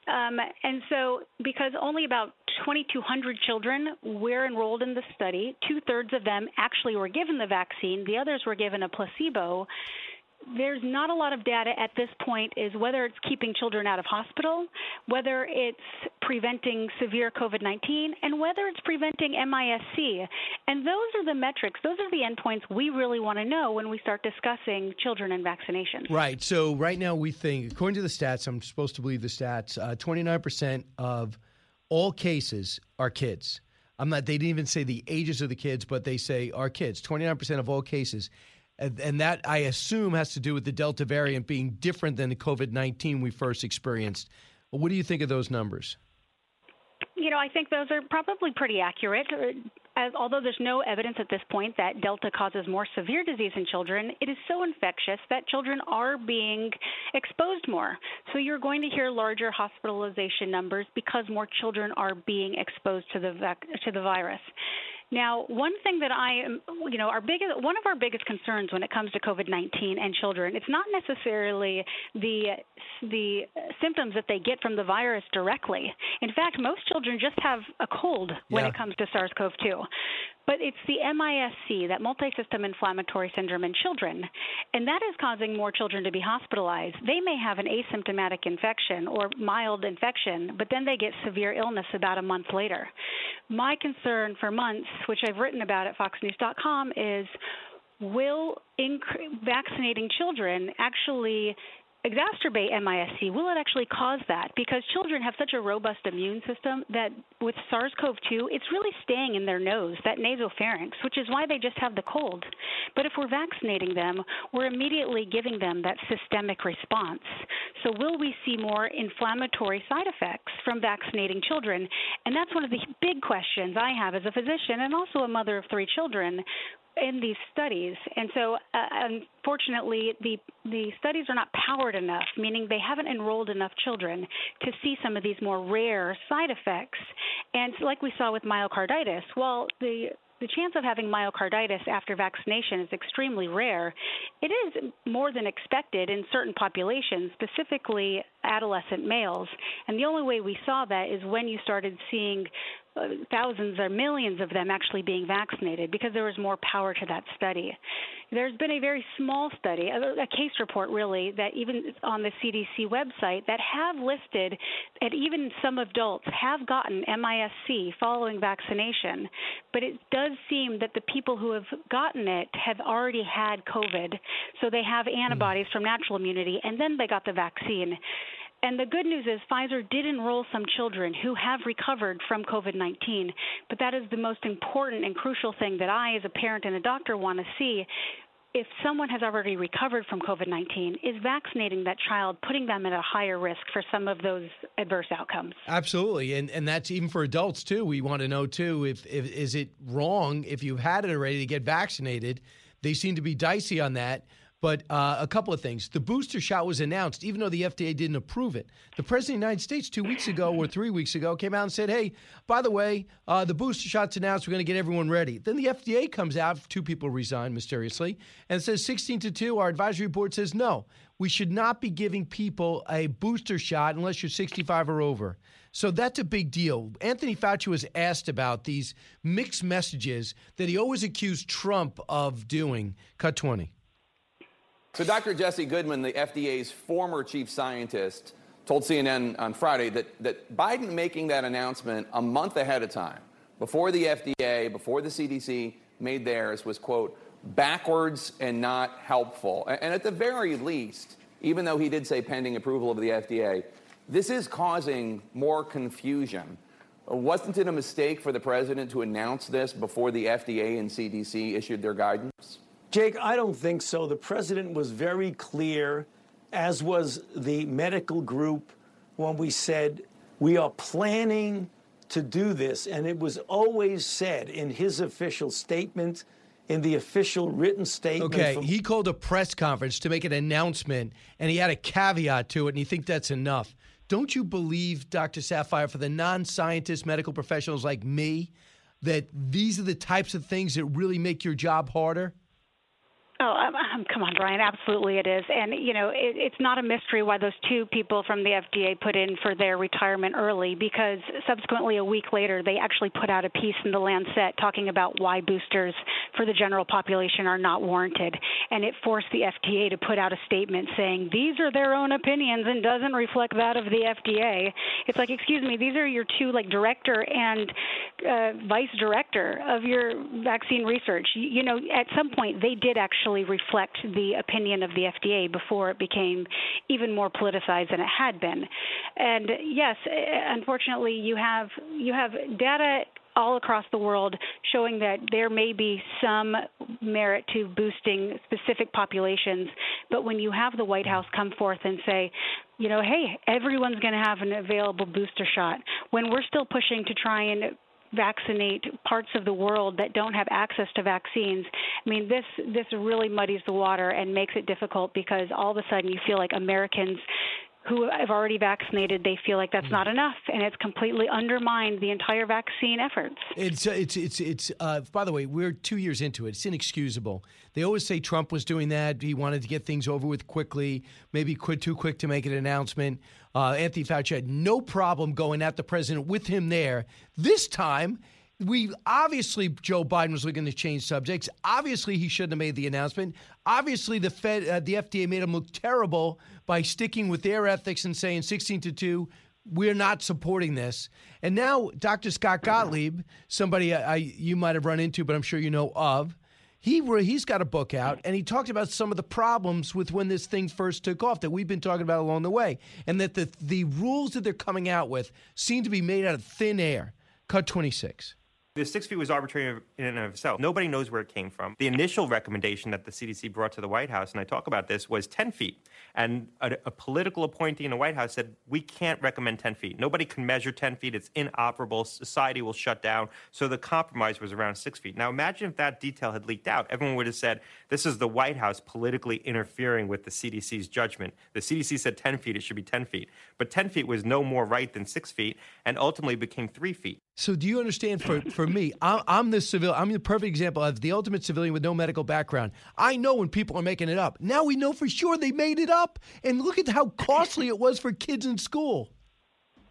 Um, and so, because only about 2,200 children were enrolled in the study, two thirds of them actually were given the vaccine, the others were given a placebo there's not a lot of data at this point is whether it's keeping children out of hospital, whether it's preventing severe COVID-19, and whether it's preventing MIS-C. And those are the metrics, those are the endpoints we really want to know when we start discussing children and vaccinations. Right. So right now we think, according to the stats, I'm supposed to believe the stats, uh, 29% of all cases are kids. I'm not. They didn't even say the ages of the kids, but they say are kids. 29% of all cases and, and that I assume has to do with the Delta variant being different than the COVID 19 we first experienced. What do you think of those numbers? You know, I think those are probably pretty accurate. As, although there's no evidence at this point that Delta causes more severe disease in children, it is so infectious that children are being exposed more. So you're going to hear larger hospitalization numbers because more children are being exposed to the to the virus. Now, one thing that I am, you know, our biggest, one of our biggest concerns when it comes to COVID-19 and children, it's not necessarily the the symptoms that they get from the virus directly. In fact, most children just have a cold when yeah. it comes to SARS-CoV-2. But it's the MIS-C, that multi-system inflammatory syndrome in children, and that is causing more children to be hospitalized. They may have an asymptomatic infection or mild infection, but then they get severe illness about a month later. My concern for months, which I've written about at foxnews.com, is will inc- vaccinating children actually exacerbate MIS-C? Will it actually cause that? Because children have such a robust immune system that with SARS-CoV-2, it's really staying in their nose, that nasopharynx, which is why they just have the cold. But if we're vaccinating them, we're immediately giving them that systemic response. So will we see more inflammatory side effects from vaccinating children? And that's one of the big questions I have as a physician and also a mother of three children in these studies. And so, uh, unfortunately, the the studies are not powered enough, meaning they haven't enrolled enough children to see some of these more rare side effects. And like we saw with myocarditis, well, the the chance of having myocarditis after vaccination is extremely rare. It is more than expected in certain populations, specifically adolescent males. And the only way we saw that is when you started seeing uh, thousands or millions of them actually being vaccinated because there was more power to that study. There's been a very small study, a, a case report really, that even on the CDC website that have listed that even some adults have gotten MIS-C following vaccination, but it does seem that the people who have gotten it have already had COVID, so they have antibodies from natural immunity, and then they got the vaccine. And the good news is Pfizer did enroll some children who have recovered from COVID 19, but that is the most important and crucial thing that I, as a parent and a doctor, want to see. if someone has already recovered from COVID 19, is vaccinating that child putting them at a higher risk for some of those adverse outcomes? Absolutely, and and that's even for adults too. We want to know too if, if is it wrong if you've had it already to get vaccinated. They seem to be dicey on that. But uh, a couple of things. The booster shot was announced, even though the FDA didn't approve it. The President of the United States, two weeks ago or three weeks ago, came out and said, hey, by the way, uh, the booster shot's announced. We're going to get everyone ready. Then the FDA comes out, two people resign mysteriously, and says 16 to 2. Our advisory board says, no, we should not be giving people a booster shot unless you're 65 or over. So that's a big deal. Anthony Fauci was asked about these mixed messages that he always accused Trump of doing. Cut 20. So, Dr. Jesse Goodman, the FDA's former chief scientist, told CNN on Friday that, that Biden making that announcement a month ahead of time, before the FDA, before the CDC made theirs, was, quote, backwards and not helpful. And at the very least, even though he did say pending approval of the FDA, this is causing more confusion. Wasn't it a mistake for the president to announce this before the FDA and CDC issued their guidance? Jake, I don't think so. The president was very clear, as was the medical group, when we said we are planning to do this. And it was always said in his official statement, in the official written statement. Okay, from- he called a press conference to make an announcement, and he had a caveat to it, and you think that's enough. Don't you believe, Dr. Saphier, for the non scientist medical professionals like me, that these are the types of things that really make your job harder? Oh, um, come on, Brian. Absolutely, it is. And, you know, it, it's not a mystery why those two people from the FDA put in for their retirement early because subsequently, a week later, they actually put out a piece in the Lancet talking about why boosters for the general population are not warranted. And it forced the FDA to put out a statement saying these are their own opinions and doesn't reflect that of the FDA. It's like, excuse me, these are your two, like, director and uh, vice director of your vaccine research. You, you know, at some point, they did actually reflect the opinion of the FDA before it became even more politicized than it had been. And yes, unfortunately, you have you have data all across the world showing that there may be some merit to boosting specific populations. But when you have the White House come forth and say, you know, hey, everyone's going to have an available booster shot, when we're still pushing to try and vaccinate parts of the world that don't have access to vaccines. I mean, this this really muddies the water and makes it difficult because all of a sudden you feel like Americans who have already vaccinated, they feel like that's not enough, and it's completely undermined the entire vaccine efforts. It's uh, it's it's it's. Uh, by the way, we're two years into it. It's inexcusable. They always say Trump was doing that. He wanted to get things over with quickly. Maybe quit too quick to make an announcement. Uh, Anthony Fauci had no problem going at the president with him there. This time. We obviously Joe Biden was looking to change subjects. Obviously, he shouldn't have made the announcement. Obviously, the Fed, uh, the FDA made him look terrible by sticking with their ethics and saying 16 to two. We're not supporting this. And now, Dr. Scott Gottlieb, somebody I, I, you might have run into, but I'm sure you know of, he he's got a book out, and he talked about some of the problems with when this thing first took off that we've been talking about along the way, and that the the rules that they're coming out with seem to be made out of thin air. Cut 26. The six feet was arbitrary in and of itself. Nobody knows where it came from. The initial recommendation that the CDC brought to the White House, and I talk about this, was 10 feet. And a, a, political appointee in the White House said, We can't recommend 10 feet. Nobody can measure 10 feet. It's inoperable. Society will shut down. So the compromise was around six feet. Now imagine if that detail had leaked out. Everyone would have said, This is the White House politically interfering with the CDC's judgment. The CDC said 10 feet, it should be 10 feet. But 10 feet was no more right than six feet and ultimately became three feet. So, do you understand? For for me, I'm, I'm the civil. I'm the perfect example of the ultimate civilian with no medical background. I know when people are making it up. Now we know for sure they made it up, and look at how costly it was for kids in school.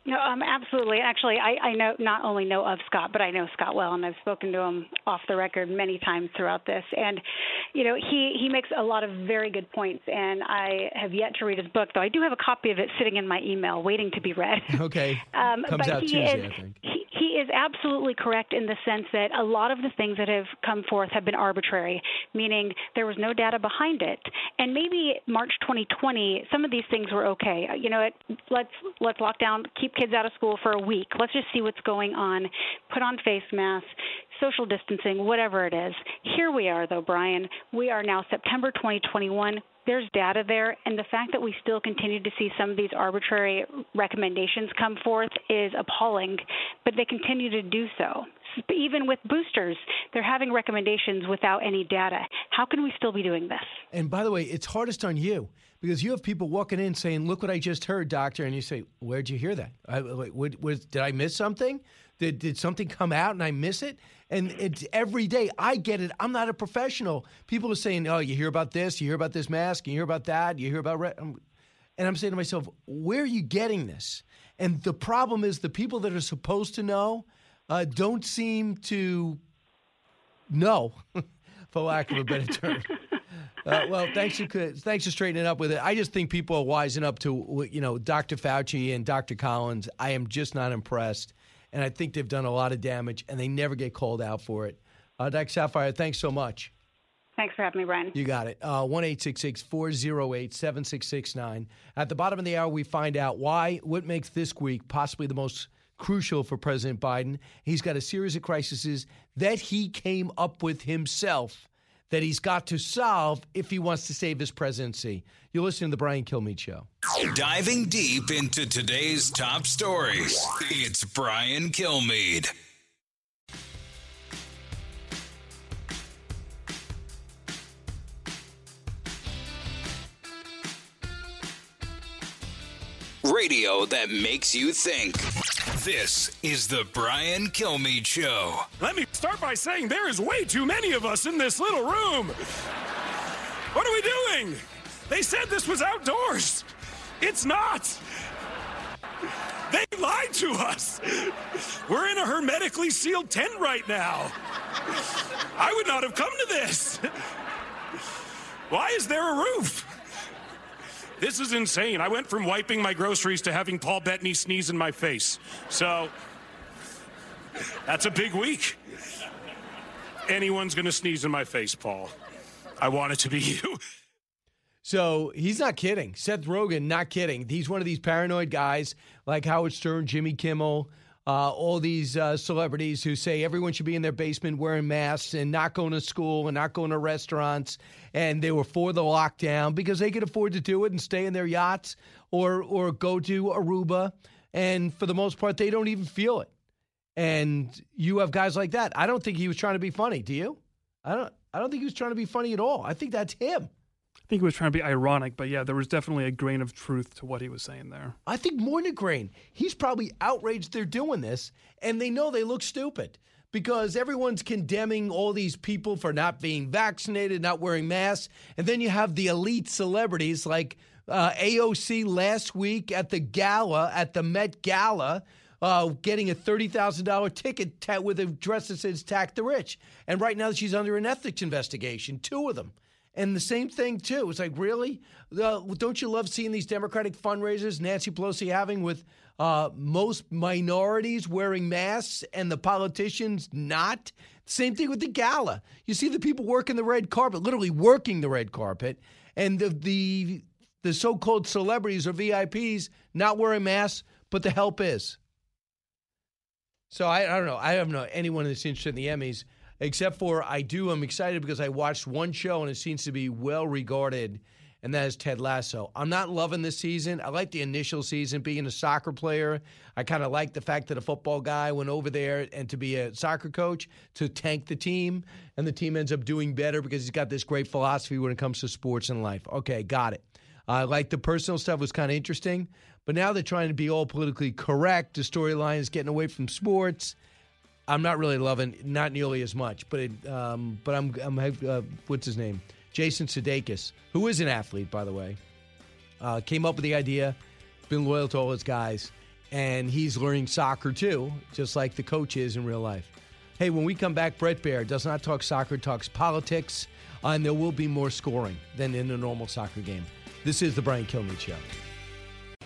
No, um, absolutely. Actually, I, I know not only know of Scott, but I know Scott well, and I've spoken to him off the record many times throughout this. And you know, he he makes a lot of very good points, and I have yet to read his book, though I do have a copy of it sitting in my email, waiting to be read. Okay, um, comes out Tuesday, is, I think. He, he is absolutely correct in the sense that a lot of the things that have come forth have been arbitrary, meaning there was no data behind it. And maybe March 2020, some of these things were okay. You know, let's let's lock down, keep kids out of school for a week. Let's just see what's going on. Put on face masks, social distancing, whatever it is. Here we are, though, Brian. We are now September 2021 there's data there, and the fact that we still continue to see some of these arbitrary recommendations come forth is appalling, but they continue to do so. Even with boosters, they're having recommendations without any data. How can we still be doing this? And by the way, it's hardest on you because you have people walking in saying, "Look what I just heard, doctor," and you say, "Where'd you hear that? I, was, did I miss something? Did did something come out and I miss it?" And it's every day. I get it. I'm not a professional. People are saying, "Oh, you hear about this? You hear about this mask? You hear about that? You hear about?" Re-? And I'm saying to myself, "Where are you getting this?" And the problem is the people that are supposed to know uh, don't seem to know, for lack of a better term. Uh, well, thanks for thanks for straightening up with it. I just think people are wising up to you know Dr. Fauci and Dr. Collins. I am just not impressed and I think they've done a lot of damage, and they never get called out for it. Uh. Saphier, thanks so much. Thanks for having me, Brian. You got it. Uh, one eight six six four zero eight seven six six nine. At the bottom of the hour, we find out why, what makes this week possibly the most crucial for President Biden. He's got a series of crises that he came up with himself that he's got to solve if he wants to save his presidency. You're listening to the Brian Kilmeade Show. Diving deep into today's top stories, it's Brian Kilmeade. Radio that makes you think. This is the Brian Kilmeade Show. Let me start by saying there is way too many of us in this little room. What are we doing? They said this was outdoors. It's not. They lied to us. We're in a hermetically sealed tent right now. I would not have come to this. Why is there a roof? This is insane. I went from wiping my groceries to having Paul Bettany sneeze in my face. So that's a big week. Anyone's going to sneeze in my face, Paul. I want it to be you. So he's not kidding. Seth Rogen, not kidding. He's one of these paranoid guys like Howard Stern, Jimmy Kimmel, uh, all these uh, celebrities who say everyone should be in their basement wearing masks and not going to school and not going to restaurants. And they were for the lockdown because they could afford to do it and stay in their yachts or or go to Aruba. And for the most part, they don't even feel it. And you have guys like that. I don't think he was trying to be funny. Do you? I don't. I don't think he was trying to be funny at all. I think that's him. I think he was trying to be ironic, but yeah, there was definitely a grain of truth to what he was saying there. I think more than a grain. He's probably outraged they're doing this, and they know they look stupid because everyone's condemning all these people for not being vaccinated, not wearing masks. And then you have the elite celebrities like uh, AOC last week at the gala, at the Met Gala. Uh, getting a $30,000 ticket ta- with a dress that says Tack the Rich. And right now she's under an ethics investigation, two of them. And the same thing too. It's like, really? Uh, don't you love seeing these Democratic fundraisers Nancy Pelosi having with uh, most minorities wearing masks and the politicians not? Same thing with the gala. You see the people working the red carpet, literally working the red carpet, and the the the so-called celebrities or VIPs not wearing masks, but the help is. So I, I don't know. I don't know anyone that's interested in the Emmys except for I do. I'm excited because I watched one show and it seems to be well regarded, and that is Ted Lasso. I'm not loving this season. I like the initial season being a soccer player. I kind of like the fact that a football guy went over there and to be a soccer coach to tank the team, and the team ends up doing better because he's got this great philosophy when it comes to sports and life. Okay, got it. I like the personal stuff was kind of interesting, but now they're trying to be all politically correct. The storyline is getting away from sports. I'm not really loving, not nearly as much, but it, um, but I'm, I'm uh, what's his name, Jason Sudeikis, who is an athlete by the way, uh, came up with the idea, been loyal to all his guys, and he's learning soccer too, just like the coach is in real life. Hey, when we come back, Bret Baier does not talk soccer, talks politics, and there will be more scoring than in a normal soccer game. This is the Brian Kilmeade Show.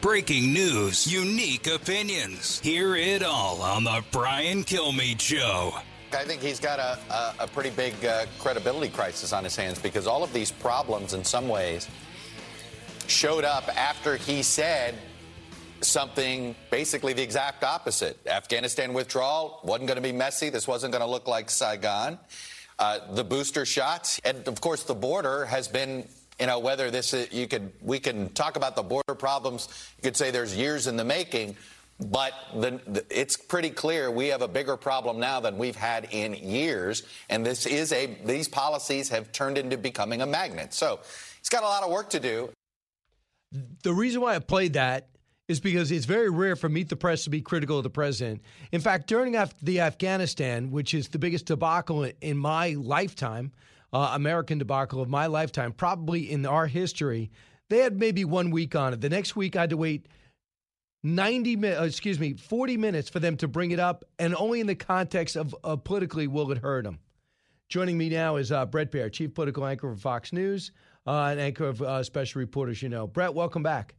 Breaking news, unique opinions. Hear it all on The Brian Kilmeade Show. I think he's got a, a, a pretty big uh, credibility crisis on his hands because all of these problems, in some ways, showed up after he said something basically the exact opposite. Afghanistan withdrawal wasn't going to be messy. This wasn't going to look like Saigon. Uh, the booster shots, and of course, the border has been. You know whether this is, you could we can talk about the border problems. You could say there's years in the making, but the, the, it's pretty clear we have a bigger problem now than we've had in years, and this is a these policies have turned into becoming a magnet. So he's got a lot of work to do. The reason why I played that is because it's very rare for Meet the Press to be critical of the president. In fact, during the Afghanistan, which is the biggest debacle in my lifetime, uh, American debacle of my lifetime, probably in our history, they had maybe one week on it. The next week, I had to wait 90 minutes, uh, excuse me, 40 minutes for them to bring it up, and only in the context of uh, politically will it hurt them. Joining me now is uh, Bret Baier, chief political anchor for Fox News uh, and anchor of uh, Special Reporters. You know, Bret, welcome back.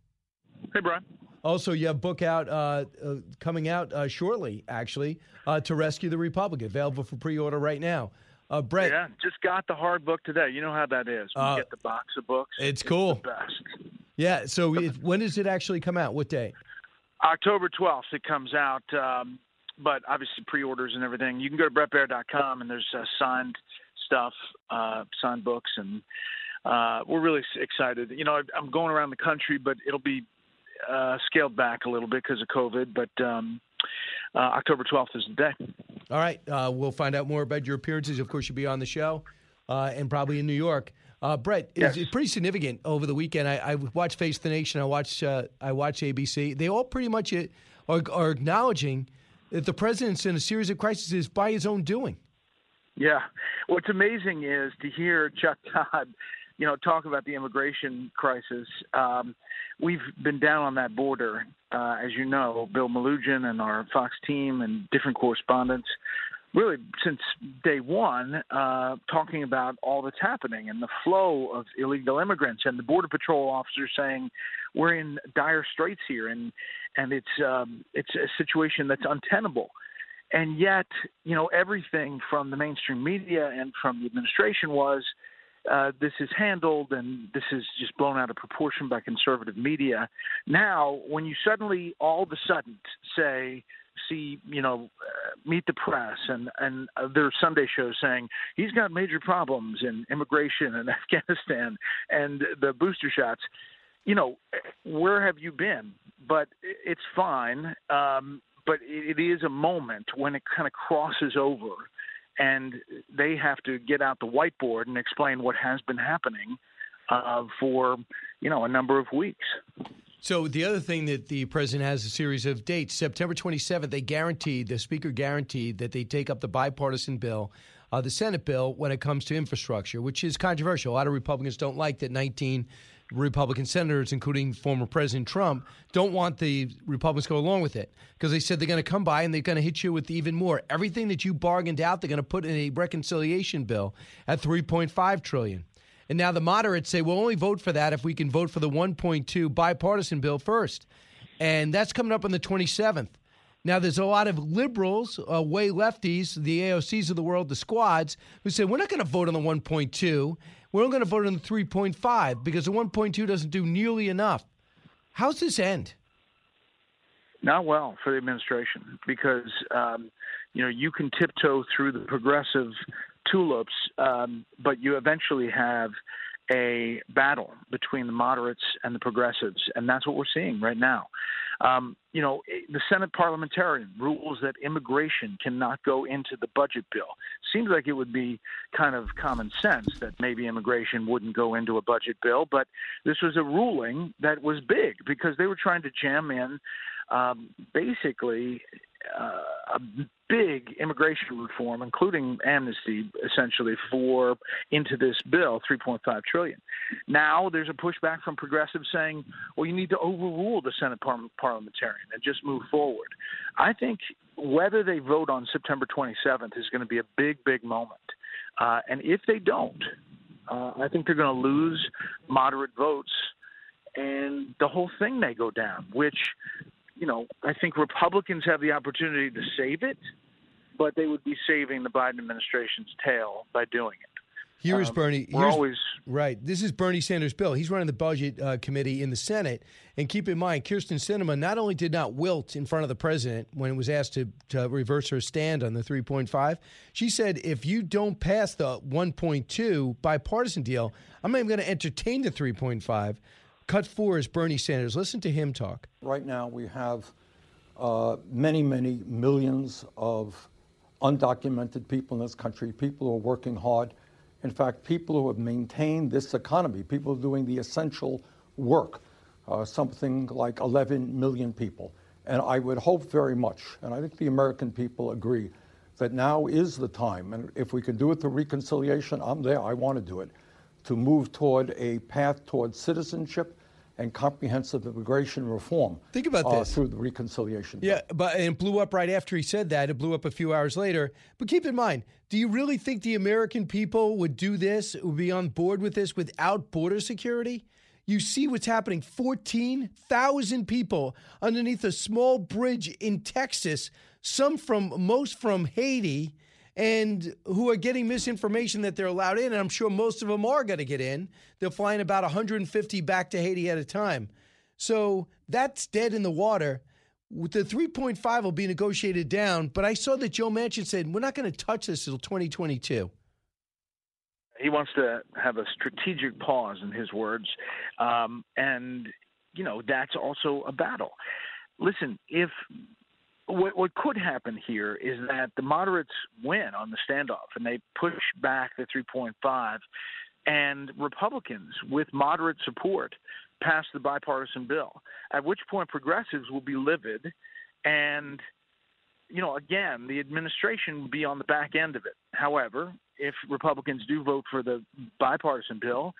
Hey, Brian. Also, you have a book out uh, uh, coming out uh, shortly, actually, uh, to rescue the Republic, available for pre-order right now. Uh, Bret, Yeah, just got the hard book today. You know how that is. When Uh, you get the box of books. it's cool. the best. yeah. So, it, when does it actually come out? What day? October 12th, it comes out. Um, but obviously, pre-orders and everything. You can go to bretbaier.com and there's uh, signed stuff, uh, signed books, and uh, we're really excited. You know, I'm going around the country, but it'll be uh, scaled back a little bit because of COVID. But um, uh, October 12th is the day. All right. Uh, we'll find out more about your appearances. Of course, you'll be on the show uh, and probably in New York. Uh, Bret, it's, it's pretty significant over the weekend. I, I watched Face the Nation. I watched uh, I watched ABC. They all pretty much uh, are, are acknowledging that the president's in a series of crises by his own doing. Yeah. What's amazing is to hear Chuck Todd, you know, talk about the immigration crisis. Um, we've been down on that border, uh, as you know, Bill Melugin and our Fox team and different correspondents, really since day one, uh, talking about all that's happening and the flow of illegal immigrants and the border patrol officers saying we're in dire straits here and and it's um, it's a situation that's untenable and yet you know everything from the mainstream media and from the administration was uh, this is handled and this is just blown out of proportion by conservative media. Now, when you suddenly all of a sudden say, see, you know, uh, meet the press and and uh, there are Sunday shows saying he's got major problems in immigration and Afghanistan and the booster shots. You know, where have you been? But it's fine. Um, but it is a moment when it kind of crosses over and they have to get out the whiteboard and explain what has been happening uh, for you know a number of weeks. So the other thing that the president has a series of dates. September 27th, they guaranteed the speaker guaranteed that they take up the bipartisan bill, uh, the Senate bill, when it comes to infrastructure, which is controversial. A lot of Republicans don't like that 19 Republican senators, including former President Trump, don't want the Republicans to go along with it because they said they're going to come by and they're going to hit you with even more. Everything that you bargained out, they're going to put in a reconciliation bill at 3.5 trillion. And now the moderates say we'll only vote for that if we can vote for the 1.2 bipartisan bill first. And that's coming up on the 27th. Now, there's a lot of liberals, uh, way lefties, the AOCs of the world, the squads, who say we're not going to vote on the 1.2. We're only going to vote on the 3.5 because the 1.2 doesn't do nearly enough. How's this end? Not well for the administration because um, you know you can tiptoe through the progressive tulips, um, but you eventually have a battle between the moderates and the progressives, and that's what we're seeing right now. Um, you know, the Senate parliamentarian rules that immigration cannot go into the budget bill. Seems like it would be kind of common sense that maybe immigration wouldn't go into a budget bill, but this was a ruling that was big because they were trying to jam in um, basically uh, a big immigration reform, including amnesty, essentially for into this bill, 3.5 trillion. Now there's a pushback from progressives saying, "Well, you need to overrule the Senate par- parliamentarian and just move forward." I think whether they vote on September 27th is going to be a big, big moment, uh, and if they don't, uh, I think they're going to lose moderate votes and the whole thing may go down. Which, you know, I think Republicans have the opportunity to save it, but they would be saving the Biden administration's tail by doing it. Here is Um, Bernie. we're here's- always- right. This is Bernie Sanders' bill. He's running the budget uh, committee in the Senate. And keep in mind, Kyrsten Sinema not only did not wilt in front of the president when it was asked to, to reverse her stand on the 3.5, she said, if you don't pass the 1.2 bipartisan deal, I'm not even going to entertain the 3.5. Cut four is Bernie Sanders. Listen to him talk. Right now, we have uh, many, many millions of undocumented people in this country, people who are working hard. In fact, people who have maintained this economy, people doing the essential work, uh, something like 11 million people. And I would hope very much, and I think the American people agree, that now is the time, and if we can do it through reconciliation, I'm there, I want to do it, to move toward a path toward citizenship and comprehensive immigration reform. Think about uh, this. through the reconciliation. Yeah, but it blew up right after he said that. It blew up a few hours later. But keep in mind, do you really think the American people would do this, would be on board with this without border security? You see what's happening 14,000 people underneath a small bridge in Texas, some from most from Haiti, and who are getting misinformation that they're allowed in. And I'm sure most of them are going to get in. They're flying about 150 back to Haiti at a time. So that's dead in the water. The 3.5 will be negotiated down, but I saw that Joe Manchin said we're not going to touch this until 2022. he wants to have a strategic pause in his words um, and you know that's also a battle listen if what, what could happen here is that the moderates win on the standoff and they push back the 3.5 and republicans with moderate support pass the bipartisan bill at which point progressives will be livid and you know, again, the administration will be on the back end of it. However, if Republicans do vote for the bipartisan bill,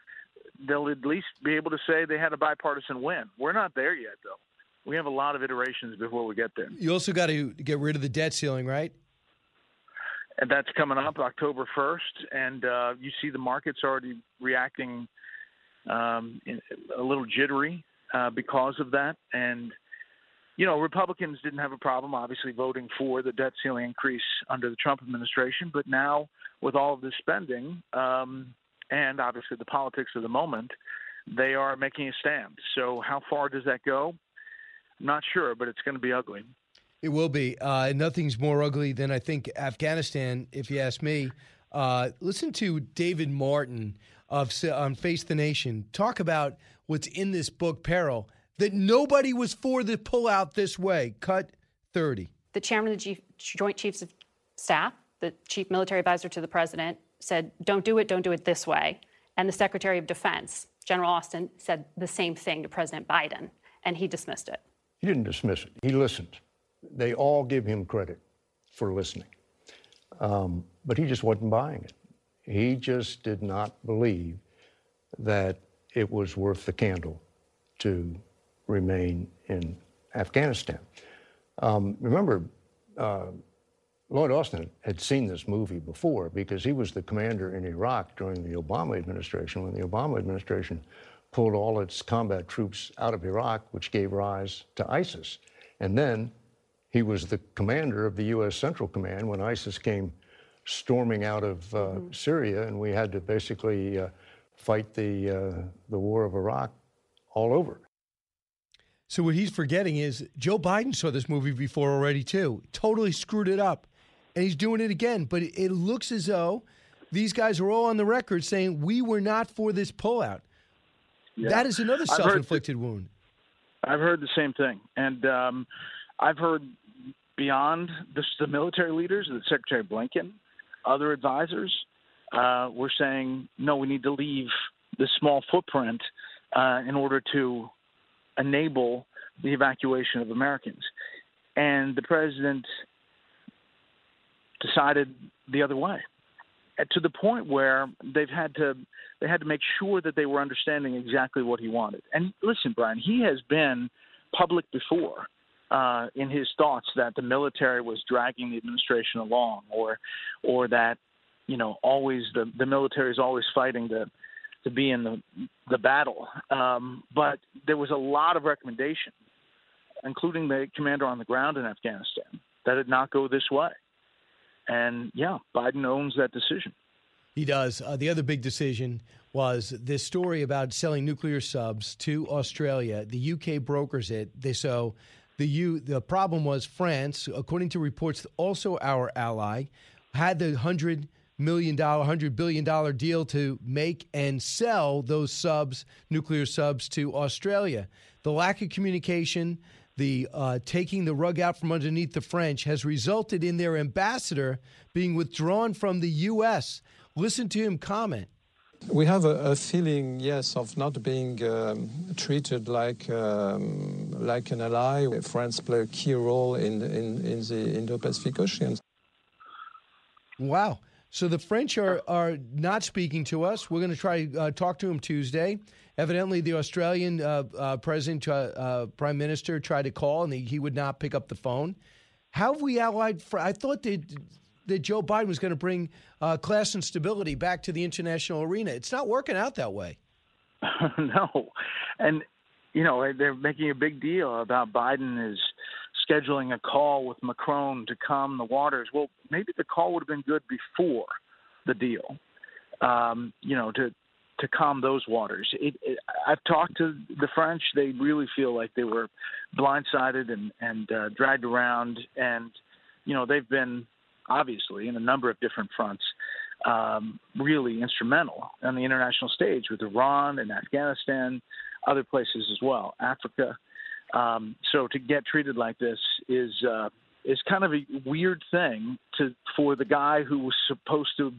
they'll at least be able to say they had a bipartisan win. We're not there yet, though. We have a lot of iterations before we get there. You also got to get rid of the debt ceiling, right? And that's coming up October 1st. And uh, you see the markets already reacting um, in, a little jittery uh, because of that. And you know, Republicans didn't have a problem, obviously, voting for the debt ceiling increase under the Trump administration. But now, with all of this spending um, and obviously the politics of the moment, they are making a stand. So, how far does that go? I'm not sure, but it's going to be ugly. It will be. Uh, nothing's more ugly than I think Afghanistan, if you ask me. Uh, listen to David Martin of on Face the Nation talk about what's in this book, Peril that nobody was for the pullout this way. Cut 30. The chairman of the Chief, Joint Chiefs of Staff, the chief military advisor to the president, said, don't do it, don't do it this way. And the Secretary of Defense, General Austin, said the same thing to President Biden, and he dismissed it. He didn't dismiss it, he listened. They all give him credit for listening. Um, but he just wasn't buying it. He just did not believe that it was worth the candle to remain in Afghanistan. Um, remember, uh, Lloyd Austin had seen this movie before because he was the commander in Iraq during the Obama administration when the Obama administration pulled all its combat troops out of Iraq, which gave rise to ISIS. And then he was the commander of the U.S. Central Command when ISIS came storming out of uh, mm-hmm. Syria, and we had to basically uh, fight the, uh, the war of Iraq all over. So what he's forgetting is Joe Biden saw this movie before already too. Totally screwed it up, and he's doing it again. But it looks as though these guys are all on the record saying we were not for this pullout. Yeah. That is another I've heard self-inflicted wound. I've heard the same thing, and um, I've heard beyond the, the military leaders, the Secretary Blinken, other advisors, uh, were saying no, we need to leave this small footprint uh, in order to enable the evacuation of Americans. And the president decided the other way, to the point where they've had to they had to make sure that they were understanding exactly what he wanted. And listen, Brian, he has been public before uh, in his thoughts that the military was dragging the administration along, or or that you know always the the military is always fighting to to be in the the battle. Um, but there was a lot of recommendation, including the commander on the ground in Afghanistan, that it not go this way. And yeah, Biden owns that decision. He does. Uh, the other big decision was this story about selling nuclear subs to Australia. The UK brokers it. They so the U, the problem was France, according to reports, also our ally, had the hundred million dollar, hundred billion dollar deal to make and sell those subs, nuclear subs, to Australia. The lack of communication, the uh, taking the rug out from underneath the French, has resulted in their ambassador being withdrawn from the U.S. Listen to him comment. We have a, a, feeling, yes, of not being um, treated like um, like an ally. France play a key role in in, in the Indo-Pacific Ocean. Wow. So the French are, are not speaking to us. We're going to try to uh, talk to them Tuesday. Evidently, the Australian uh, uh, president, uh, uh, prime minister, tried to call and he, he, would not pick up the phone. How have we allied? For, I thought that that Joe Biden was going to bring uh, class and stability back to the international arena. It's not working out that way. no, and you know they're making a big deal about Biden is scheduling a call with Macron to calm the waters. Well, maybe the call would have been good before the deal. Um, you know, to to calm those waters. It, it, I've talked to the French; they really feel like they were blindsided and and uh, dragged around, and you know they've been obviously in a number of different fronts um, really instrumental on the international stage with Iran and Afghanistan, other places as well, Africa. Um, so to get treated like this is uh, is kind of a weird thing to for the guy who was supposed to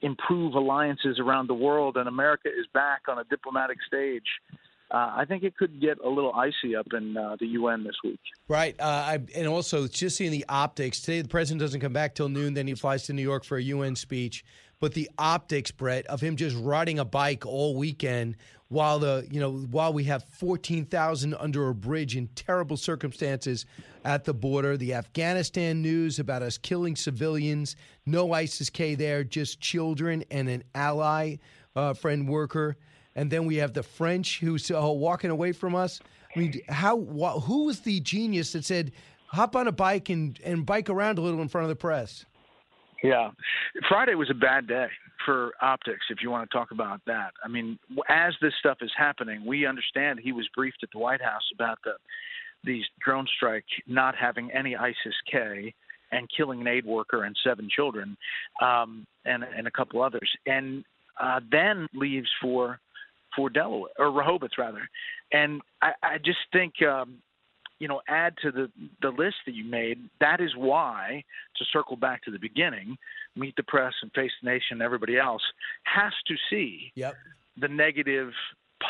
improve alliances around the world, and America is back on a diplomatic stage. Uh, I think it could get a little icy up in uh, the UN this week. Right, uh, I, and also just seeing the optics today. The president doesn't come back till noon. Then he flies to New York for a UN speech. But the optics, Bret, of him just riding a bike all weekend while the you know while we have 14,000 under a bridge in terrible circumstances at the border, the Afghanistan news about us killing civilians, no ISIS K there, just children and an ally uh, friend worker, and then we have the French who's uh, walking away from us. I mean, how wh- who was the genius that said hop on a bike and and bike around a little in front of the press? Yeah, Friday was a bad day for optics. If you want to talk about that, I mean, as this stuff is happening, we understand he was briefed at the White House about the these drone strike not having any ISIS K and killing an aid worker and seven children, um, and and a couple others, and uh, then leaves for for Delaware or Rehoboth rather, and I, I just think um, you know add to the the list that you made that is why to circle back to the beginning meet the press and face the nation and everybody else has to see yep. the negative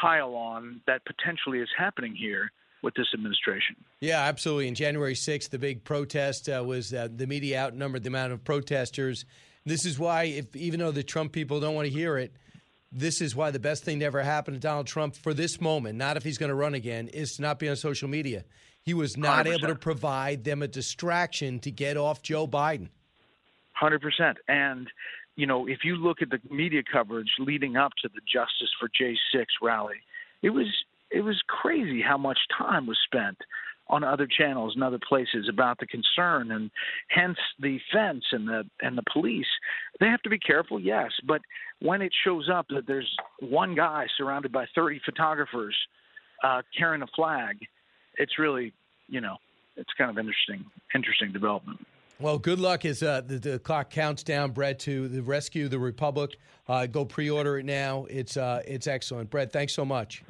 pile on that potentially is happening here with this administration. Yeah, absolutely. In January 6th, the big protest uh, was uh, the media outnumbered the amount of protesters. This is why, if even though the Trump people don't want to hear it, this is why the best thing to ever happen to Donald Trump for this moment, not if he's going to run again, is to not be on social media. He was not 100%. able to provide them a distraction to get off Joe Biden. 100%. And, you know, if you look at the media coverage leading up to the Justice for J6 rally, it was it was crazy how much time was spent on other channels and other places about the concern and hence the fence and the and the police they have to be careful yes but when it shows up that there's one guy surrounded by 30 photographers uh, carrying a flag it's really you know it's kind of interesting interesting development well, good luck as uh, the, the, clock counts down, Bret, to the rescue the Republic. Uh, go pre-order it now. It's uh, it's excellent, Bret. Thanks so much.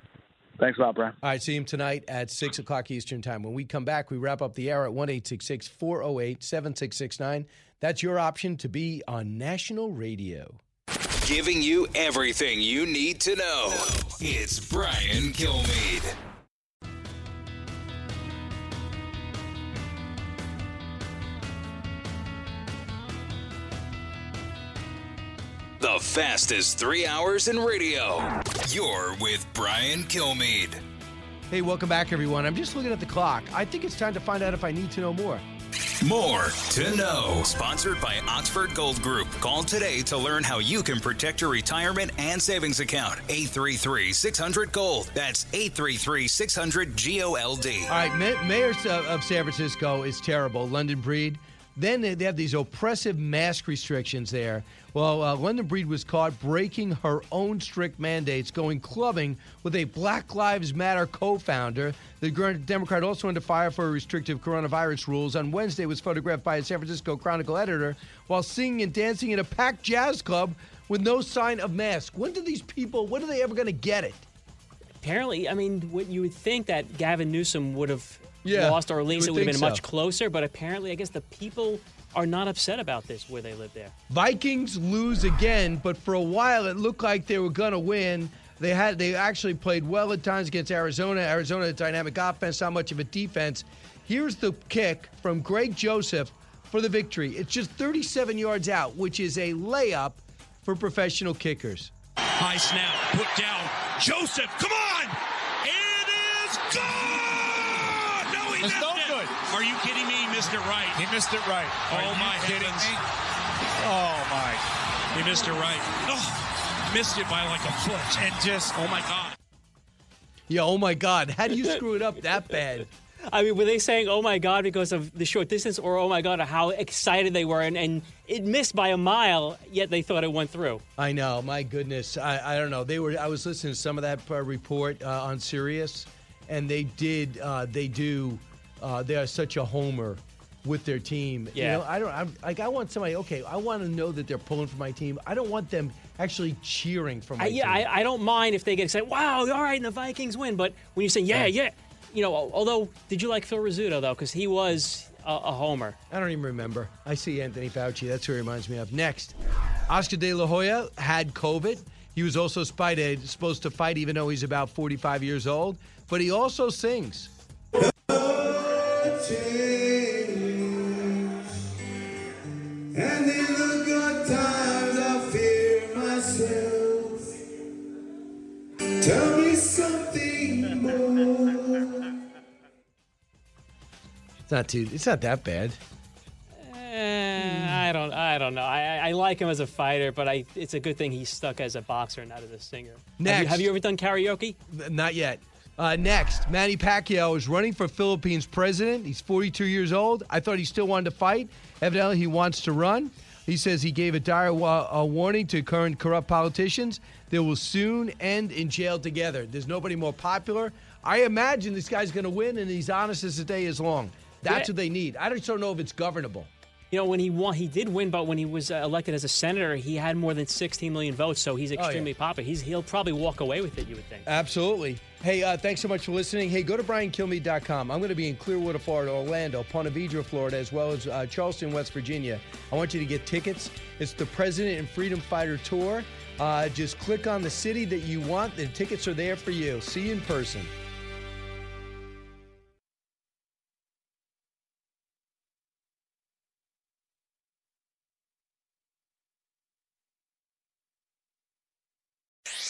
Thanks a lot, Brian. All right, see him tonight at 6 o'clock Eastern Time. When we come back, we wrap up the hour at 1 408 7669. That's your option to be on national radio. Giving you everything you need to know. It's Brian Kilmeade. The fastest three hours in radio. You're with Brian Kilmeade. Hey, welcome back, everyone. I'm just looking at the clock. I think it's time to find out if I need to know more. More to know. Sponsored by Oxford Gold Group. Call today to learn how you can protect your retirement and savings account. 833 600 Gold. That's 833 600 GOLD. All right, ma- mayor of, uh, of San Francisco is terrible. London Breed. Then they have these oppressive mask restrictions there. Well, uh, London Breed was caught breaking her own strict mandates, going clubbing with a Black Lives Matter co-founder. The Gr- Democrat also under fire for restrictive coronavirus rules. On Wednesday, was photographed by a San Francisco Chronicle editor while singing and dancing in a packed jazz club with no sign of mask. When do these people? When are they ever going to get it? Apparently, I mean, what you would think that Gavin Newsom would have Yeah, lost, or at least it would have been think much closer. But apparently, I guess the people are not upset about this where they live there. Vikings lose again, but for a while it looked like they were going to win. They had they actually played well at times against Arizona. Arizona dynamic offense, not much of a defense. Here's the kick from Greg Joseph for the victory. It's just 37 yards out, which is a layup for professional kickers. High snap, put down. Joseph, come on! Missed it right. He missed it right. Oh Are you my kidding heavens! me? Oh my! He missed it right. Oh, missed it by like a foot. And just Oh my God! Yeah, oh my God, how do you screw it up that bad? I mean, were they saying "Oh my God" because of the short distance, or "Oh my God" how excited they were, and, and it missed by a mile, yet they thought it went through? I know, my goodness. I, I don't know. They were. I was listening to some of that uh, report uh, on Sirius, and they did. Uh, they do. Uh, they are such a homer with their team. You know, I don't. I'm, like, I want somebody. Okay, I want to know that they're pulling for my team. I don't want them actually cheering for my I, yeah. I, I don't mind if they get excited. Wow, all right, and the Vikings win. But when you say yeah, Yeah. yeah, you know, although did you like Phil Rizzuto though? Because he was a, a homer. I don't even remember. I see Anthony Fauci. That's who he reminds me of. Next, Oscar De La Hoya had COVID. He was also spited, uh, supposed to fight, even though he's about 45 years old. But he also sings. And in the good times, I fear myself. Tell me something more. It's not too. It's not that bad. Eh, I don't, I don't know. I, I I like him as a fighter, but I, it's a good thing he's stuck as a boxer, and not as a singer. Have you, Next. have you ever done karaoke? Not yet. Uh, next, Manny Pacquiao is running for Philippines president. He's 42 years old. I thought he still wanted to fight. Evidently, he wants to run. He says he gave a dire wa- a warning to current corrupt politicians. They will soon end in jail together. There's nobody more popular. I imagine this guy's going to win, and he's honest as the day is long. That's Yeah. what they need. I just don't know if it's governable. You know, when he won, he did win, but when he was uh, elected as a senator, he had more than 16 million votes, so he's Oh, yeah. extremely popular. He's, he'll probably walk away with it, you would think. Absolutely. Hey, uh, thanks so much for listening. Hey, go to BrianKilmeade.com. I'm going to be in Clearwater, Florida, Orlando, Ponte Vedra, Florida, as well as uh, Charleston, West Virginia. I want you to get tickets. It's the President and Freedom Fighter Tour. Uh, just click on the city that you want. The tickets are there for you. See you in person.